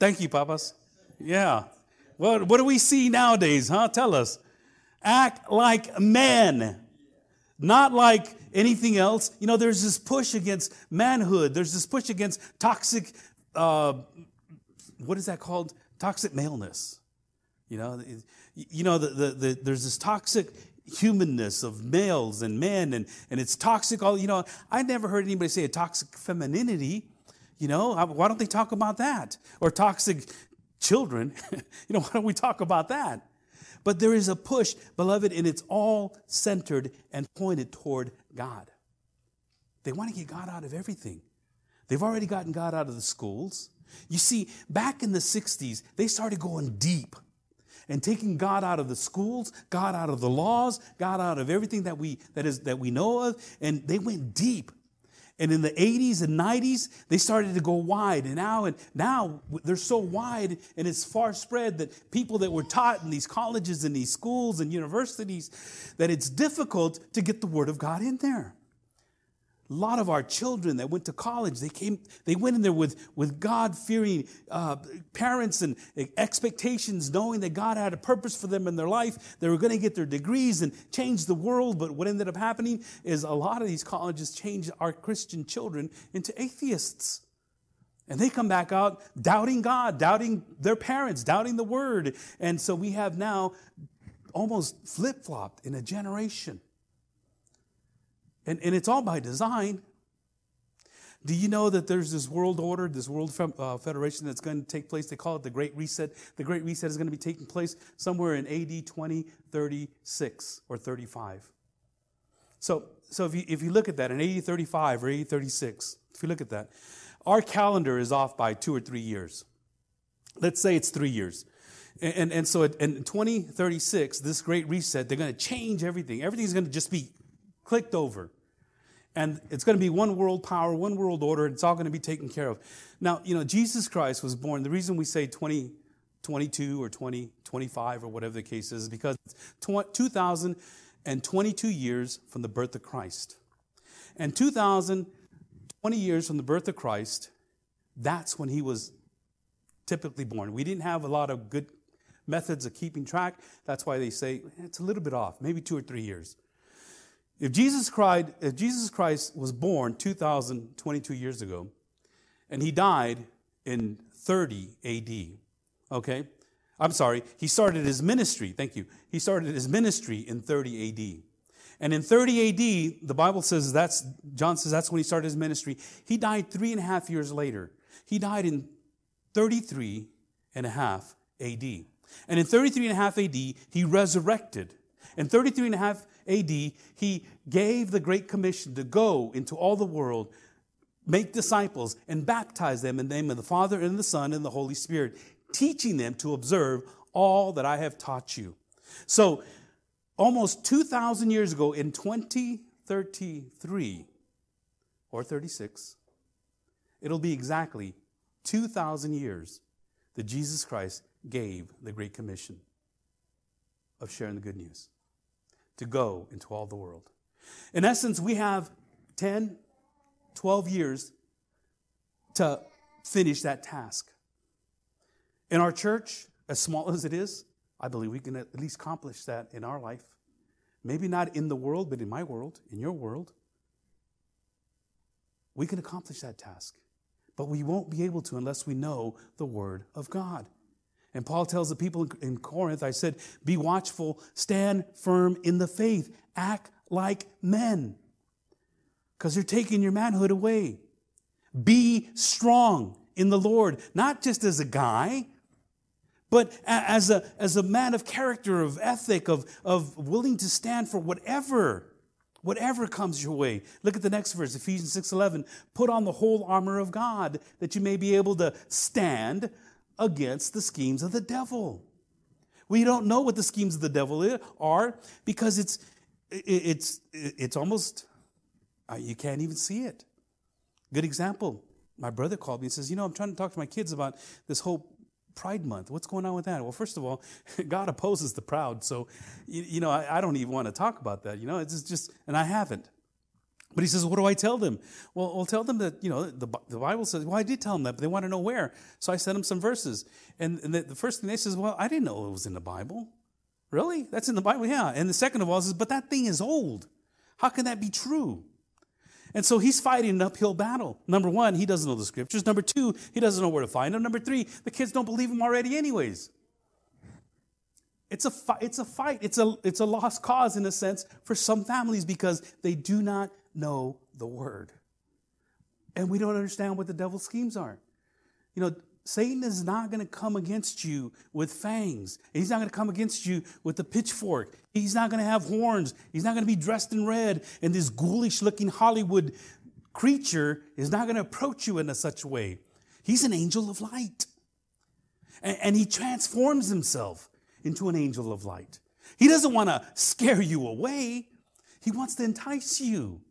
Speaker 1: thank you papas yeah well what do we see nowadays huh tell us act like men not like anything else. You know, there's this push against manhood, there's this push against toxic, uh, what is that called? Toxic maleness. You know, you know the, the, the, there's this toxic humanness of males and men, and, and it's toxic. All you know, I never heard anybody say a toxic femininity. You know, why don't they talk about that? Or toxic children. *laughs* you know, why don't we talk about that? But there is a push, beloved, and it's all centered and pointed toward God. They want to get God out of everything. They've already gotten God out of the schools. You see, back in the 60s, they started going deep and taking God out of the schools, God out of the laws, God out of everything that we that is that we know of, and they went deep. And in the 80s and 90s, they started to go wide. And now, and now they're so wide and it's far spread that people that were taught in these colleges and these schools and universities, that it's difficult to get the Word of God in there. A lot of our children that went to college, they came, they went in there with, with God-fearing uh, parents and expectations, knowing that God had a purpose for them in their life. They were going to get their degrees and change the world. But what ended up happening is a lot of these colleges changed our Christian children into atheists. And they come back out doubting God, doubting their parents, doubting the word. And so we have now almost flip flopped in a generation. And, and it's all by design. Do you know that there's this world order, this world uh, federation that's going to take place? They call it the Great Reset. The Great Reset is going to be taking place somewhere in AD 2036 or 35. So, so if, you, if you look at that in AD 35 or AD 36, if you look at that, our calendar is off by two or three years. Let's say it's three years. And, and, and so in 2036, this great reset, they're going to change everything. Everything's going to just be clicked over. And it's going to be one world power, one world order. It's all going to be taken care of. Now, you know, Jesus Christ was born. The reason we say 2022 or 2025 or whatever the case is, is because it's 2022 years from the birth of Christ. And 2020 years from the birth of Christ, that's when he was typically born. We didn't have a lot of good methods of keeping track. That's why they say eh, it's a little bit off, maybe two or three years. If Jesus Christ, if Jesus Christ was born 2,022 years ago, and he died in 30 AD, okay? I'm sorry, he started his ministry, thank you. He started his ministry in 30 AD. And in 30 AD, the Bible says that's, John says that's when he started his ministry. He died three and a half years later. He died in 33 and a half AD. And in 33 and a half AD, he resurrected. In 33 and a half AD, he gave the Great Commission to go into all the world, make disciples, and baptize them in the name of the Father and the Son and the Holy Spirit, teaching them to observe all that I have taught you. So, almost 2,000 years ago in 2033 or 36, it'll be exactly 2,000 years that Jesus Christ gave the Great Commission of sharing the good news to go into all the world. In essence, we have 10, 12 years to finish that task. In our church, as small as it is, I believe we can at least accomplish that in our life. Maybe not in the world, but in my world, in your world. We can accomplish that task. But we won't be able to unless we know the Word of God. And Paul tells the people in Corinth, I said, be watchful, stand firm in the faith, act like men, because you're taking your manhood away. Be strong in the Lord, not just as a guy, but as a, as a man of character, of ethic, of, of willing to stand for whatever, whatever comes your way. Look at the next verse, Ephesians 6.11. Put on the whole armor of God that you may be able to stand against the schemes of the devil. We don't know what the schemes of the devil are because it's, it's, it's almost, uh, you can't even see it. Good example. My brother called me and says, You know, I'm trying to talk to my kids about this whole Pride Month. What's going on with that? Well, first of all, *laughs* God opposes the proud. So, you, know, I, don't even want to talk about that. You know, it's just, and I haven't. But he says, What do I tell them? Well, I'll tell them that, you know, the, the Bible says, Well, I did tell them that, but they want to know where. So I sent them some verses. And, and the, the, first thing they says, Well, I didn't know it was in the Bible. Really? That's in the Bible? Yeah. And the second of all says, But that thing is old. How can that be true? And so he's fighting an uphill battle. Number one, he doesn't know the scriptures. Number two, he doesn't know where to find them. Number three, the kids don't believe him already, anyways. It's a, fi- it's a fight. It's a, it's a lost cause, in a sense, for some families because they do not know the word. And we don't understand what the devil's schemes are. You know, Satan is not going to come against you with fangs. He's not going to come against you with a pitchfork. He's not going to have horns. He's not going to be dressed in red. And this ghoulish looking Hollywood creature is not going to approach you in a such way. He's an angel of light. And, and he transforms himself into an angel of light. He doesn't want to scare you away, he wants to entice you.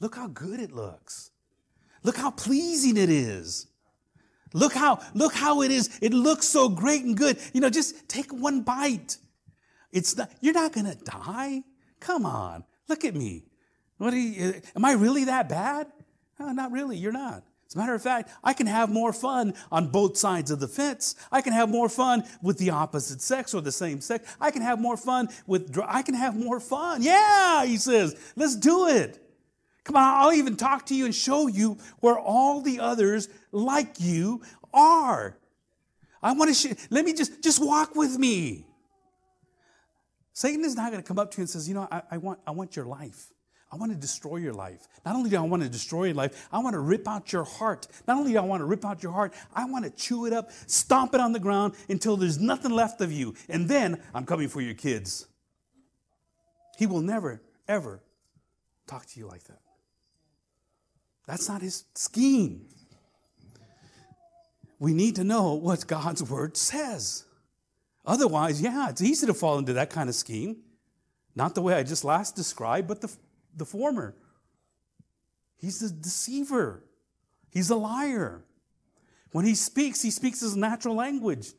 Speaker 1: Look how good it looks. Look how pleasing it is. Look how, look how it is. It looks so great and good. You know, just take one bite. It's not, you're not going to die. Come on. Look at me. What are you, am I really that bad? No, not really. You're not. As a matter of fact, I can have more fun on both sides of the fence. I can have more fun with the opposite sex or the same sex. I can have more fun with, I can have more fun. Yeah, he says, let's do it. Come on, I'll even talk to you and show you where all the others like you are. I want to, sh- let me just, just walk with me. Satan is not going to come up to you and says, you know, I, I, want, I want your life. I want to destroy your life. Not only do I want to destroy your life, I want to rip out your heart. Not only do I want to rip out your heart, I want to chew it up, stomp it on the ground until there's nothing left of you. And then I'm coming for your kids. He will never, ever talk to you like that. That's not his scheme. We need to know what God's word says Otherwise, yeah, it's easy to fall into that kind of scheme. Not the way I just last described, but the, the former. He's a deceiver, he's a liar. When he speaks, he speaks his natural language.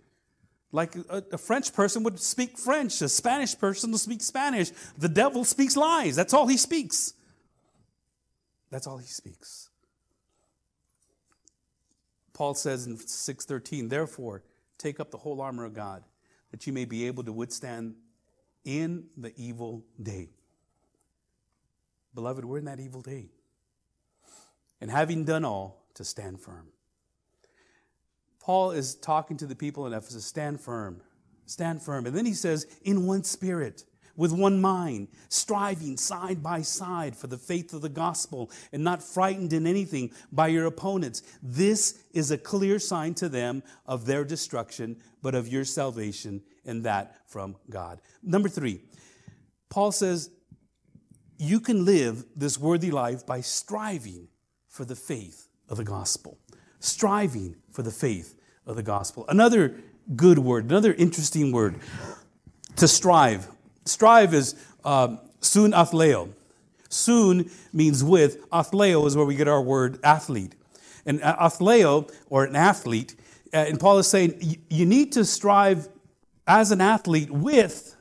Speaker 1: Like a, a, French person would speak French, a Spanish person would speak Spanish. The devil speaks lies. That's all he speaks. That's all he speaks. Paul says in 6:13, "Therefore, take up the whole armor of God, that you may be able to withstand in the evil day." Beloved, we're in that evil day. And having done all, to stand firm. Paul is talking to the people in Ephesus stand firm, stand firm. And then he says, in one spirit, with one mind, striving side by side for the faith of the gospel, and not frightened in anything by your opponents. This is a clear sign to them of their destruction, but of your salvation, and that from God. Number three, Paul says, you can live this worthy life by striving for the faith of the gospel. Striving for the faith of the gospel. Another good word, another interesting word to strive. Strive is uh, sun athleo. Sun means with. Athleo is where we get our word athlete. And athleo, or an athlete, uh, and Paul is saying you need to strive as an athlete with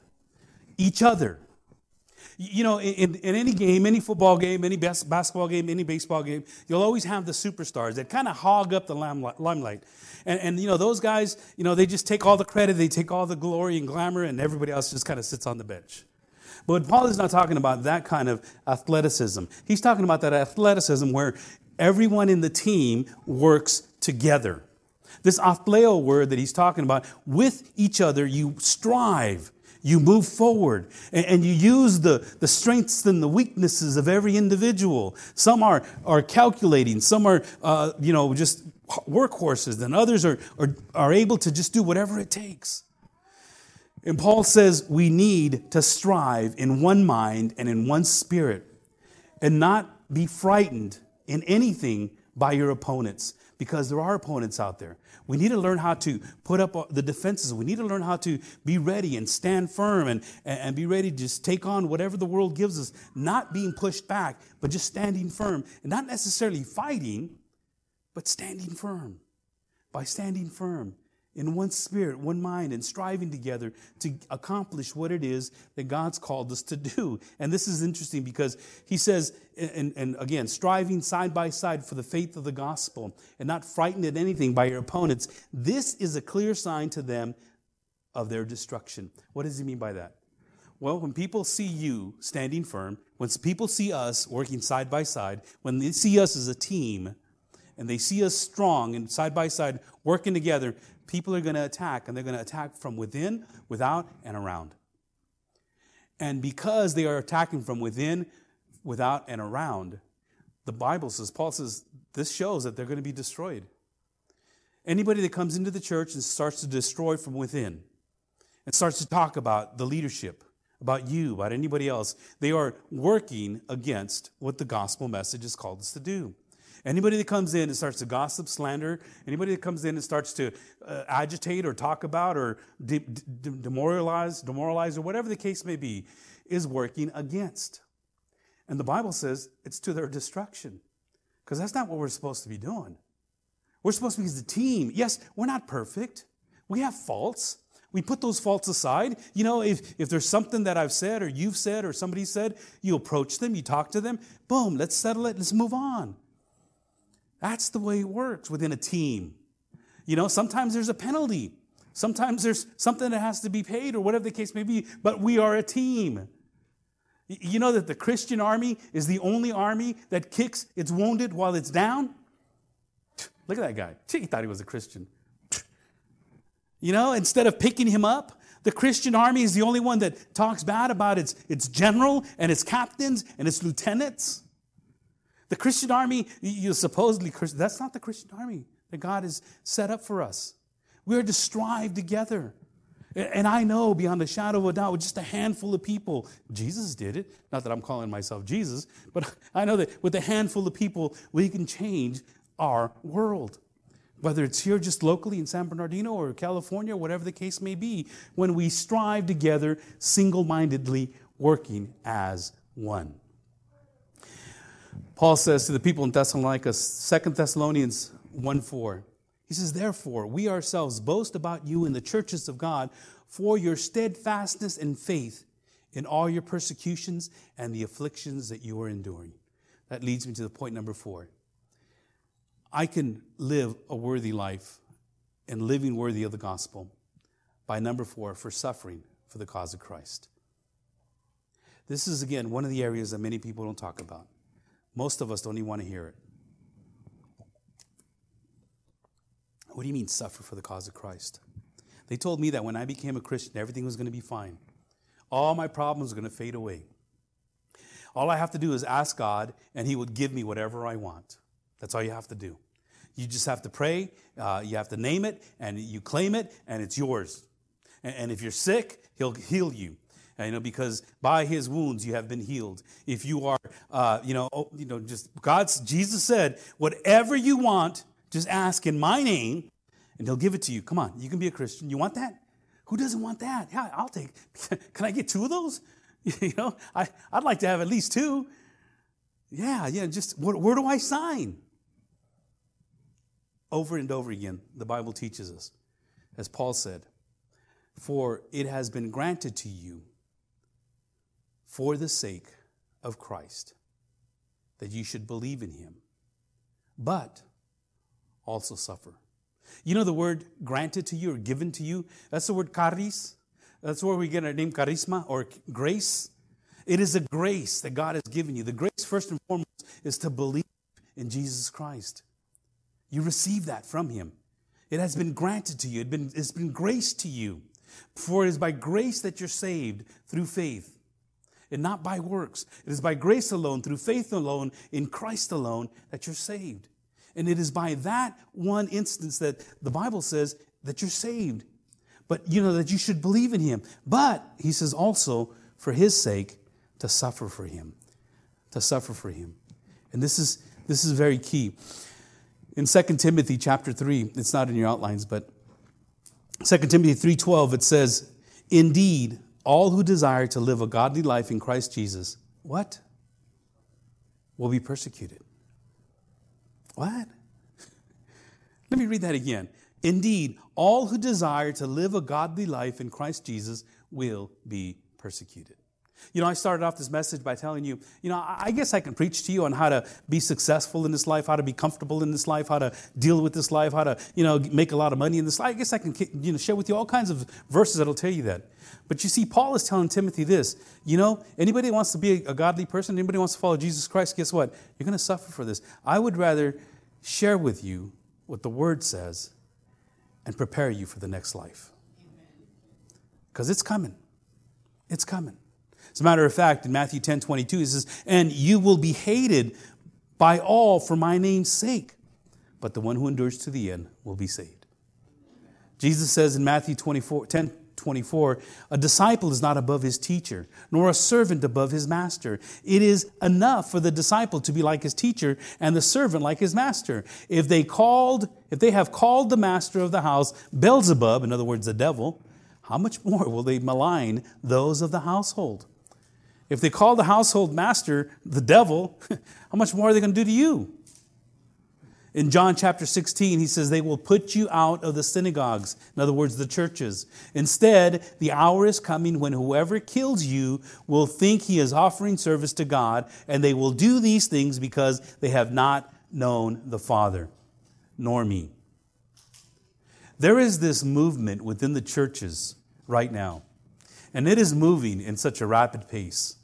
Speaker 1: each other. You know, in, in any game, any football game, any basketball game, any baseball game, you'll always have the superstars that kind of hog up the limelight. And, and, you know, those guys, you know, they just take all the credit, they take all the glory and glamour, and everybody else just kind of sits on the bench. But Paul is not talking about that kind of athleticism. He's talking about that athleticism where everyone in the team works together. This athleo word that he's talking about, with each other, you strive you move forward and, and, you use the, the strengths and the weaknesses of every individual. Some are, are calculating, some are, uh, you know, just workhorses, and others are, are, are able to just do whatever it takes. And Paul says we need to strive in one mind and in one spirit and not be frightened in anything by your opponents because there are opponents out there. We need to learn how to put up uh, the defenses. We need to learn how to be ready and stand firm and, and be ready to just take on whatever the world gives us, not being pushed back, but just standing firm and not necessarily fighting, but standing firm. By standing firm, in one spirit, one mind, and striving together to accomplish what it is that God's called us to do. And this is interesting because he says, and, and, again, striving side by side for the faith of the gospel and not frightened at anything by your opponents. This is a clear sign to them of their destruction. What does he mean by that? Well, when people see you standing firm, when people see us working side by side, when they see us as a team, and they see us strong and side by side working together, people are going to attack, and they're going to attack from within, without, and around. And because they are attacking from within, without, and around, the Bible says, Paul says, this shows that they're going to be destroyed. Anybody that comes into the church and starts to destroy from within and starts to talk about the leadership, about you, about anybody else, they are working against what the gospel message has called us to do. Anybody that comes in and starts to gossip, slander, anybody that comes in and starts to uh, agitate or talk about or de- de- demoralize, demoralize, or whatever the case may be, is working against. And the Bible says it's to their destruction. Because that's not what we're supposed to be doing. We're supposed to be a team. Yes, we're not perfect. We have faults. We put those faults aside. You know, if, if there's something that I've said or you've said or somebody said, you approach them, you talk to them, boom, let's settle it, let's move on. That's the way it works within a team. You know, sometimes there's a penalty. Sometimes there's something that has to be paid or whatever the case may be, but we are a team. You know that the Christian army is the only army that kicks its wounded while it's down? *tsk* Look at that guy. He thought he was a Christian. *tsk* You know, instead of picking him up, the Christian army is the only one that talks bad about its, its general and its captains and its lieutenants. The Christian army, you supposedly Christian, that's not the Christian army that God has set up for us. We are to strive together. And I know beyond a shadow of a doubt, with just a handful of people, Jesus did it. Not that I'm calling myself Jesus, but *laughs* I know that with a handful of people, we can change our world. whether it's here just locally in San Bernardino or California, whatever the case may be, when we strive together single mindedly, working as one. Paul says to the people in Thessalonica, 2 Thessalonians 1 4, he says, Therefore, we ourselves boast about you in the churches of God for your steadfastness and faith in all your persecutions and the afflictions that you are enduring. That leads me to the point number four. I can live a worthy life and living worthy of the gospel by number four, for suffering for the cause of Christ. This is, again, one of the areas that many people don't talk about. Most of us don't even want to hear it. What do you mean, suffer for the cause of Christ? They told me that when I became a Christian, everything was going to be fine. All my problems were going to fade away. All I have to do is ask God, and He would give me whatever I want. That's all you have to do. You just have to pray, uh, you have to name it, and you claim it, and it's yours. And, and if you're sick, He'll heal you. You know, because by His wounds you have been healed. If you are, uh, you know, oh, you know, just God's Jesus said, whatever you want, just ask in My name, and He'll give it to you. Come on, you can be a Christian. You want that? Who doesn't want that? Yeah, I'll take. *laughs* Can I get two of those? *laughs* You know, I, I'd like to have at least two. Yeah, yeah, just where, where do I sign? Over and over again, the Bible teaches us, as Paul said, for it has been granted to you for the sake of Christ that you should believe in him, but also suffer. You know the word granted to you or given to you? That's the word charis. That's where we get our name charisma or grace. It is a grace that God has given you. The grace, first and foremost, is to believe in Jesus Christ. You receive that from Him. It has been granted to you, it been, it's been grace to you. For it is by grace that you're saved through faith, and not by works. It is by grace alone, through faith alone, in Christ alone, that you're saved. And it is by that one instance that the Bible says that you're saved. But you know that you should believe in him. But he says also for his sake to suffer for him. To suffer for him. And this is this is very key. In 2 Timothy chapter 3, it's not in your outlines, but 2 Timothy 3:12 it says, "Indeed, all who desire to live a godly life in Christ Jesus, what? will be persecuted." What? *laughs* Let me read that again. Indeed, all who desire to live a godly life in Christ Jesus will be persecuted. You know, I started off this message by telling you, you know, I guess I can preach to you on how to be successful in this life, how to be comfortable in this life, how to deal with this life, how to, you know, make a lot of money in this life. I guess I can, you know, share with you all kinds of verses that'll tell you that. But you see, Paul is telling Timothy this, you know, anybody wants to be a godly person, anybody wants to follow Jesus Christ, guess what? You're going to suffer for this. I would rather share with you what the Word says and prepare you for the next life. Because it's coming. It's coming. As a matter of fact, in Matthew 10 22, he says, And you will be hated by all for my name's sake, but the one who endures to the end will be saved. Jesus says in Matthew 24, 10 24, a disciple is not above his teacher, nor a servant above his master. It is enough for the disciple to be like his teacher and the servant like his master. If they called, if they have called the master of the house Beelzebub, in other words, the devil, how much more will they malign those of the household? If they call the household master the devil, *laughs* how much more are they going to do to you? In John chapter 16, he says, They will put you out of the synagogues, in other words, the churches. Instead, the hour is coming when whoever kills you will think he is offering service to God, and they will do these things because they have not known the Father, nor me. There is this movement within the churches right now, and it is moving in such a rapid pace.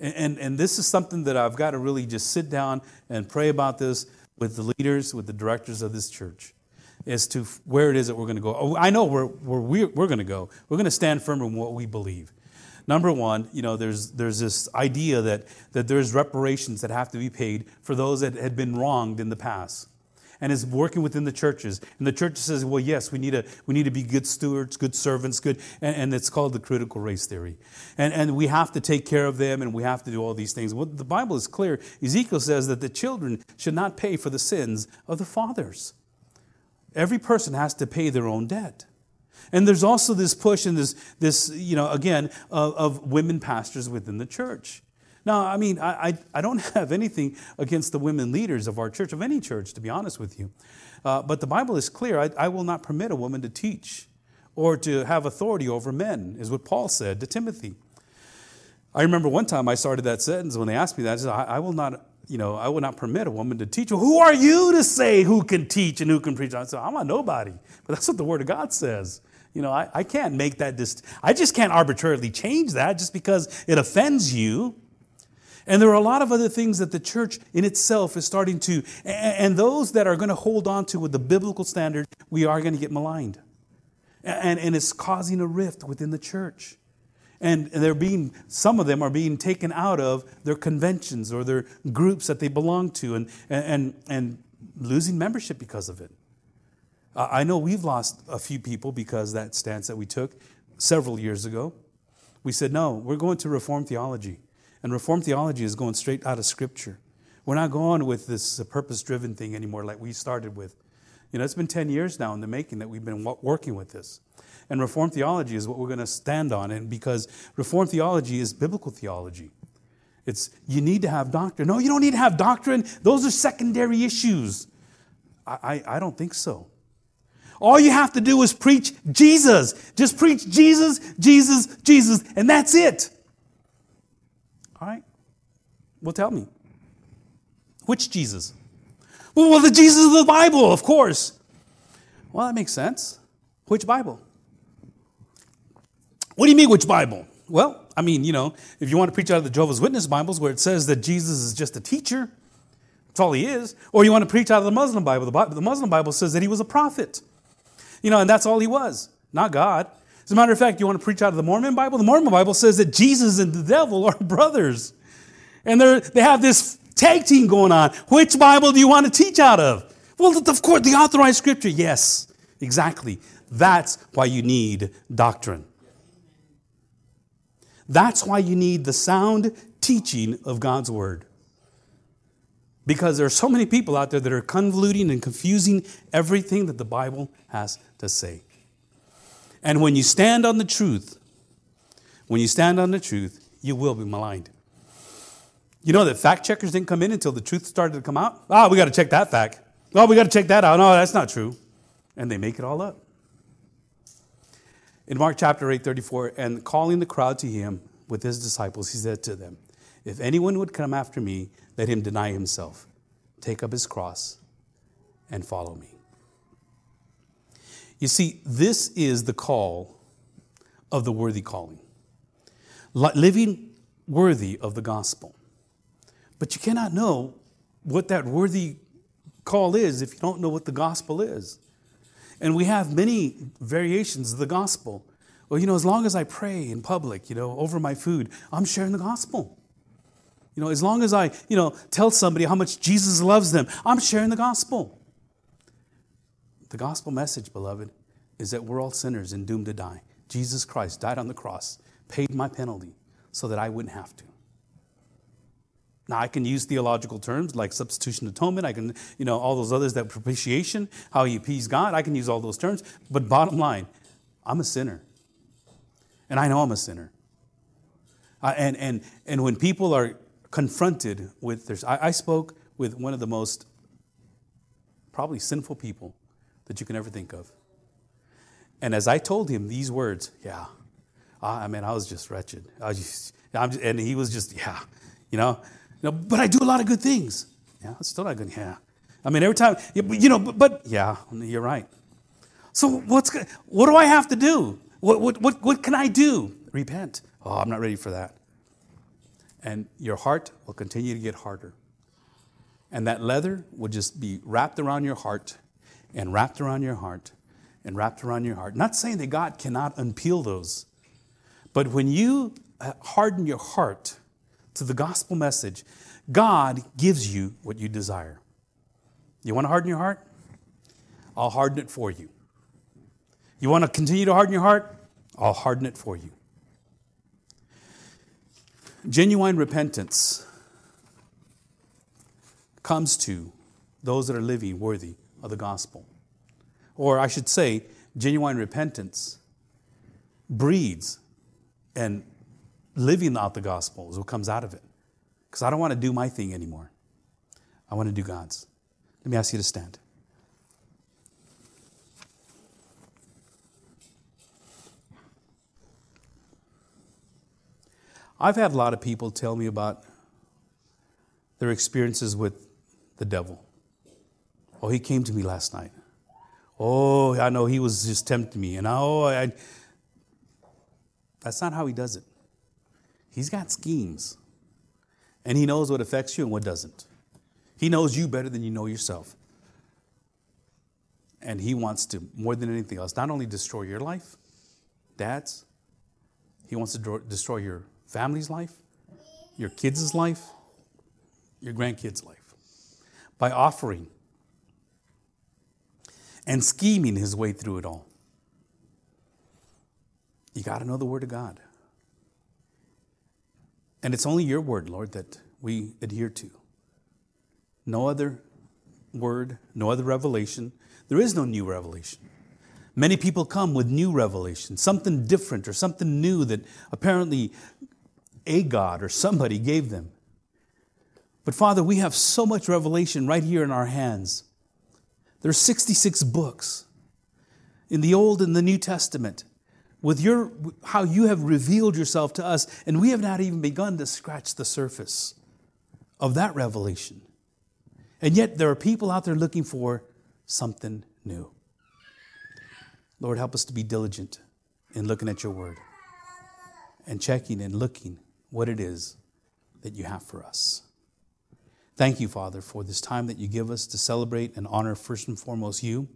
Speaker 1: And, and, this is something that I've got to really just sit down and pray about this with the leaders, with the directors of this church as to where it is that we're going to go. Oh, I know where, where we're, we're going to go. We're going to stand firm in what we believe. Number one, you know, there's, there's this idea that, that there's reparations that have to be paid for those that had been wronged in the past and is working within the churches. And the church says, well, yes, we need to, we need to be good stewards, good servants, good, and, and it's called the critical race theory. And, and we have to take care of them and we have to do all these things. Well, the Bible is clear. Ezekiel says that the children should not pay for the sins of the fathers. Every person has to pay their own debt. And there's also this push and this, this you know, again, of, of women pastors within the church. Now, I mean, I, I, I, don't *laughs* have anything against the women leaders of our church, of any church, to be honest with you. Uh, but the Bible is clear. I, I will not permit a woman to teach or to have authority over men, is what Paul said to Timothy. I remember one time I started that sentence when they asked me that. I said, I, I will not, you know, I will not permit a woman to teach. Well, who are you to say who can teach and who can preach? I said, I'm a nobody. But that's what the Word of God says. You know, I, I can't make that, dist- I just can't arbitrarily change that just because it offends you. And there are a lot of other things that the church in itself is starting to, and those that are going to hold on to with the biblical standard, we are going to get maligned. And, and it's causing a rift within the church. And they're being, some of them are being taken out of their conventions or their groups that they belong to and, and, and losing membership because of it. I know we've lost a few people because that stance that we took several years ago. We said, no, we're going to reform theology. And reform theology is going straight out of Scripture. We're not going with this purpose driven thing anymore like we started with. You know, it's been 10 years now in the making that we've been working with this. And Reformed theology is what we're going to stand on. And because Reformed theology is biblical theology, it's you need to have doctrine. No, you don't need to have doctrine. Those are secondary issues. I, I, I don't think so. All you have to do is preach Jesus. Just preach Jesus, Jesus, Jesus, and that's it. Well, tell me. Which Jesus? Well, the Jesus of the Bible, of course. Well, that makes sense. Which Bible? What do you mean, which Bible? Well, I mean, you know, if you want to preach out of the Jehovah's Witness Bibles where it says that Jesus is just a teacher, that's all he is, or you want to preach out of the Muslim Bible, the, Bible, the Muslim Bible says that he was a prophet. You know, and that's all he was, not God. As a matter of fact, you want to preach out of the Mormon Bible? The Mormon Bible says that Jesus and the devil are *laughs* brothers. And they they have this tag team going on. Which Bible do you want to teach out of? Well, of course, the authorized scripture. Yes, exactly. That's why you need doctrine. That's why you need the sound teaching of God's word. Because there are so many people out there that are convoluting and confusing everything that the Bible has to say. And when you stand on the truth, when you stand on the truth, you will be maligned. You know that fact checkers didn't come in until the truth started to come out? Ah, oh, we got to check that fact. Oh, we got to check that out. No, that's not true. And they make it all up in Mark chapter 8, 34, and calling the crowd to him with his disciples, he said to them, If anyone would come after me, let him deny himself, take up his cross, and follow me. You see, this is the call of the worthy calling. Living worthy of the gospel. But you cannot know what that worthy call is if you don't know what the gospel is. And we have many variations of the gospel. Well, you know, as long as I pray in public, you know, over my food, I'm sharing the gospel. You know, as long as I, you know, tell somebody how much Jesus loves them, I'm sharing the gospel. The gospel message, beloved, is that we're all sinners and doomed to die. Jesus Christ died on the cross, paid my penalty so that I wouldn't have to. Now, I can use theological terms like substitution atonement. I can, you know, all those others that propitiation, how he appease God. I can use all those terms. But bottom line, I'm a sinner. And I know I'm a sinner. And, and, and when people are confronted with this, I, I spoke with one of the most probably sinful people that you can ever think of. And as I told him these words, yeah, I mean, I was just wretched. I was just, just, and he was just, yeah, you know, you know, but I do a lot of good things. Yeah, it's still not good. Yeah. I mean, every time, you know, but, but yeah, you're right. So what's what do I have to do? What, what, what, what can I do? Repent. Oh, I'm not ready for that. And your heart will continue to get harder. And that leather will just be wrapped around your heart and wrapped around your heart and wrapped around your heart. Not saying that God cannot unpeel those, but when you uh, harden your heart to the gospel message, God gives you what you desire. You want to harden your heart? I'll harden it for you. You want to continue to harden your heart? I'll harden it for you. Genuine repentance comes to those that are living worthy of the gospel. or I should say, genuine repentance breeds and living out the gospel is what comes out of it. Because I don't want to do my thing anymore. I want to do God's. Let me ask you to stand. I've had a lot of people tell me about their experiences with the devil. Oh, he came to me last night. Oh, I know he was just tempting me. And oh, I. That's not how he does it. He's got schemes. And he knows what affects you and what doesn't. He knows you better than you know yourself. And he wants to, more than anything else, not only destroy your life, dads, he wants to destroy your family's life, your kids' life, your grandkids' life by offering and scheming his way through it all. You got to know the Word of God. And it's only your Word, Lord, that we adhere to. No other word, no other revelation. There is no new revelation. Many people come with new revelation, something different or something new that apparently a God or somebody gave them. But Father, we have so much revelation right here in our hands. There are 66 books in the Old and the New Testament with your how you have revealed yourself to us and we have not even begun to scratch the surface of that revelation. And yet there are people out there looking for something new. Lord, help us to be diligent in looking at your word and checking and looking what it is that you have for us. Thank you, Father, for this time that you give us to celebrate and honor first and foremost you,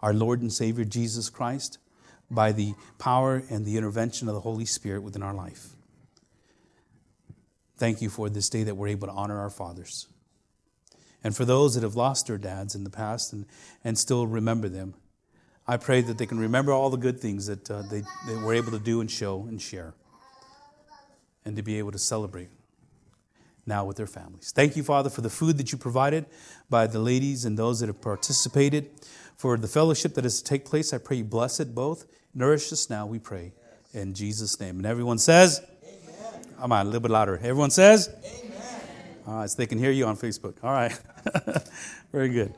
Speaker 1: our Lord and Savior Jesus Christ, by the power and the intervention of the Holy Spirit within our life. Thank you for this day that we're able to honor our fathers. And for those that have lost their dads in the past and, and still remember them, I pray that they can remember all the good things that uh, they, they were able to do and show and share, and to be able to celebrate now with their families. Thank you, Father, for the food that you provided by the ladies and those that have participated. For the fellowship that is to take place, I pray you bless it both. Nourish us now, we pray. In Jesus' name. And everyone says, Amen. Come on, a little bit louder. Everyone says, Amen. All right, so they can hear you on Facebook. All right. *laughs* Very good.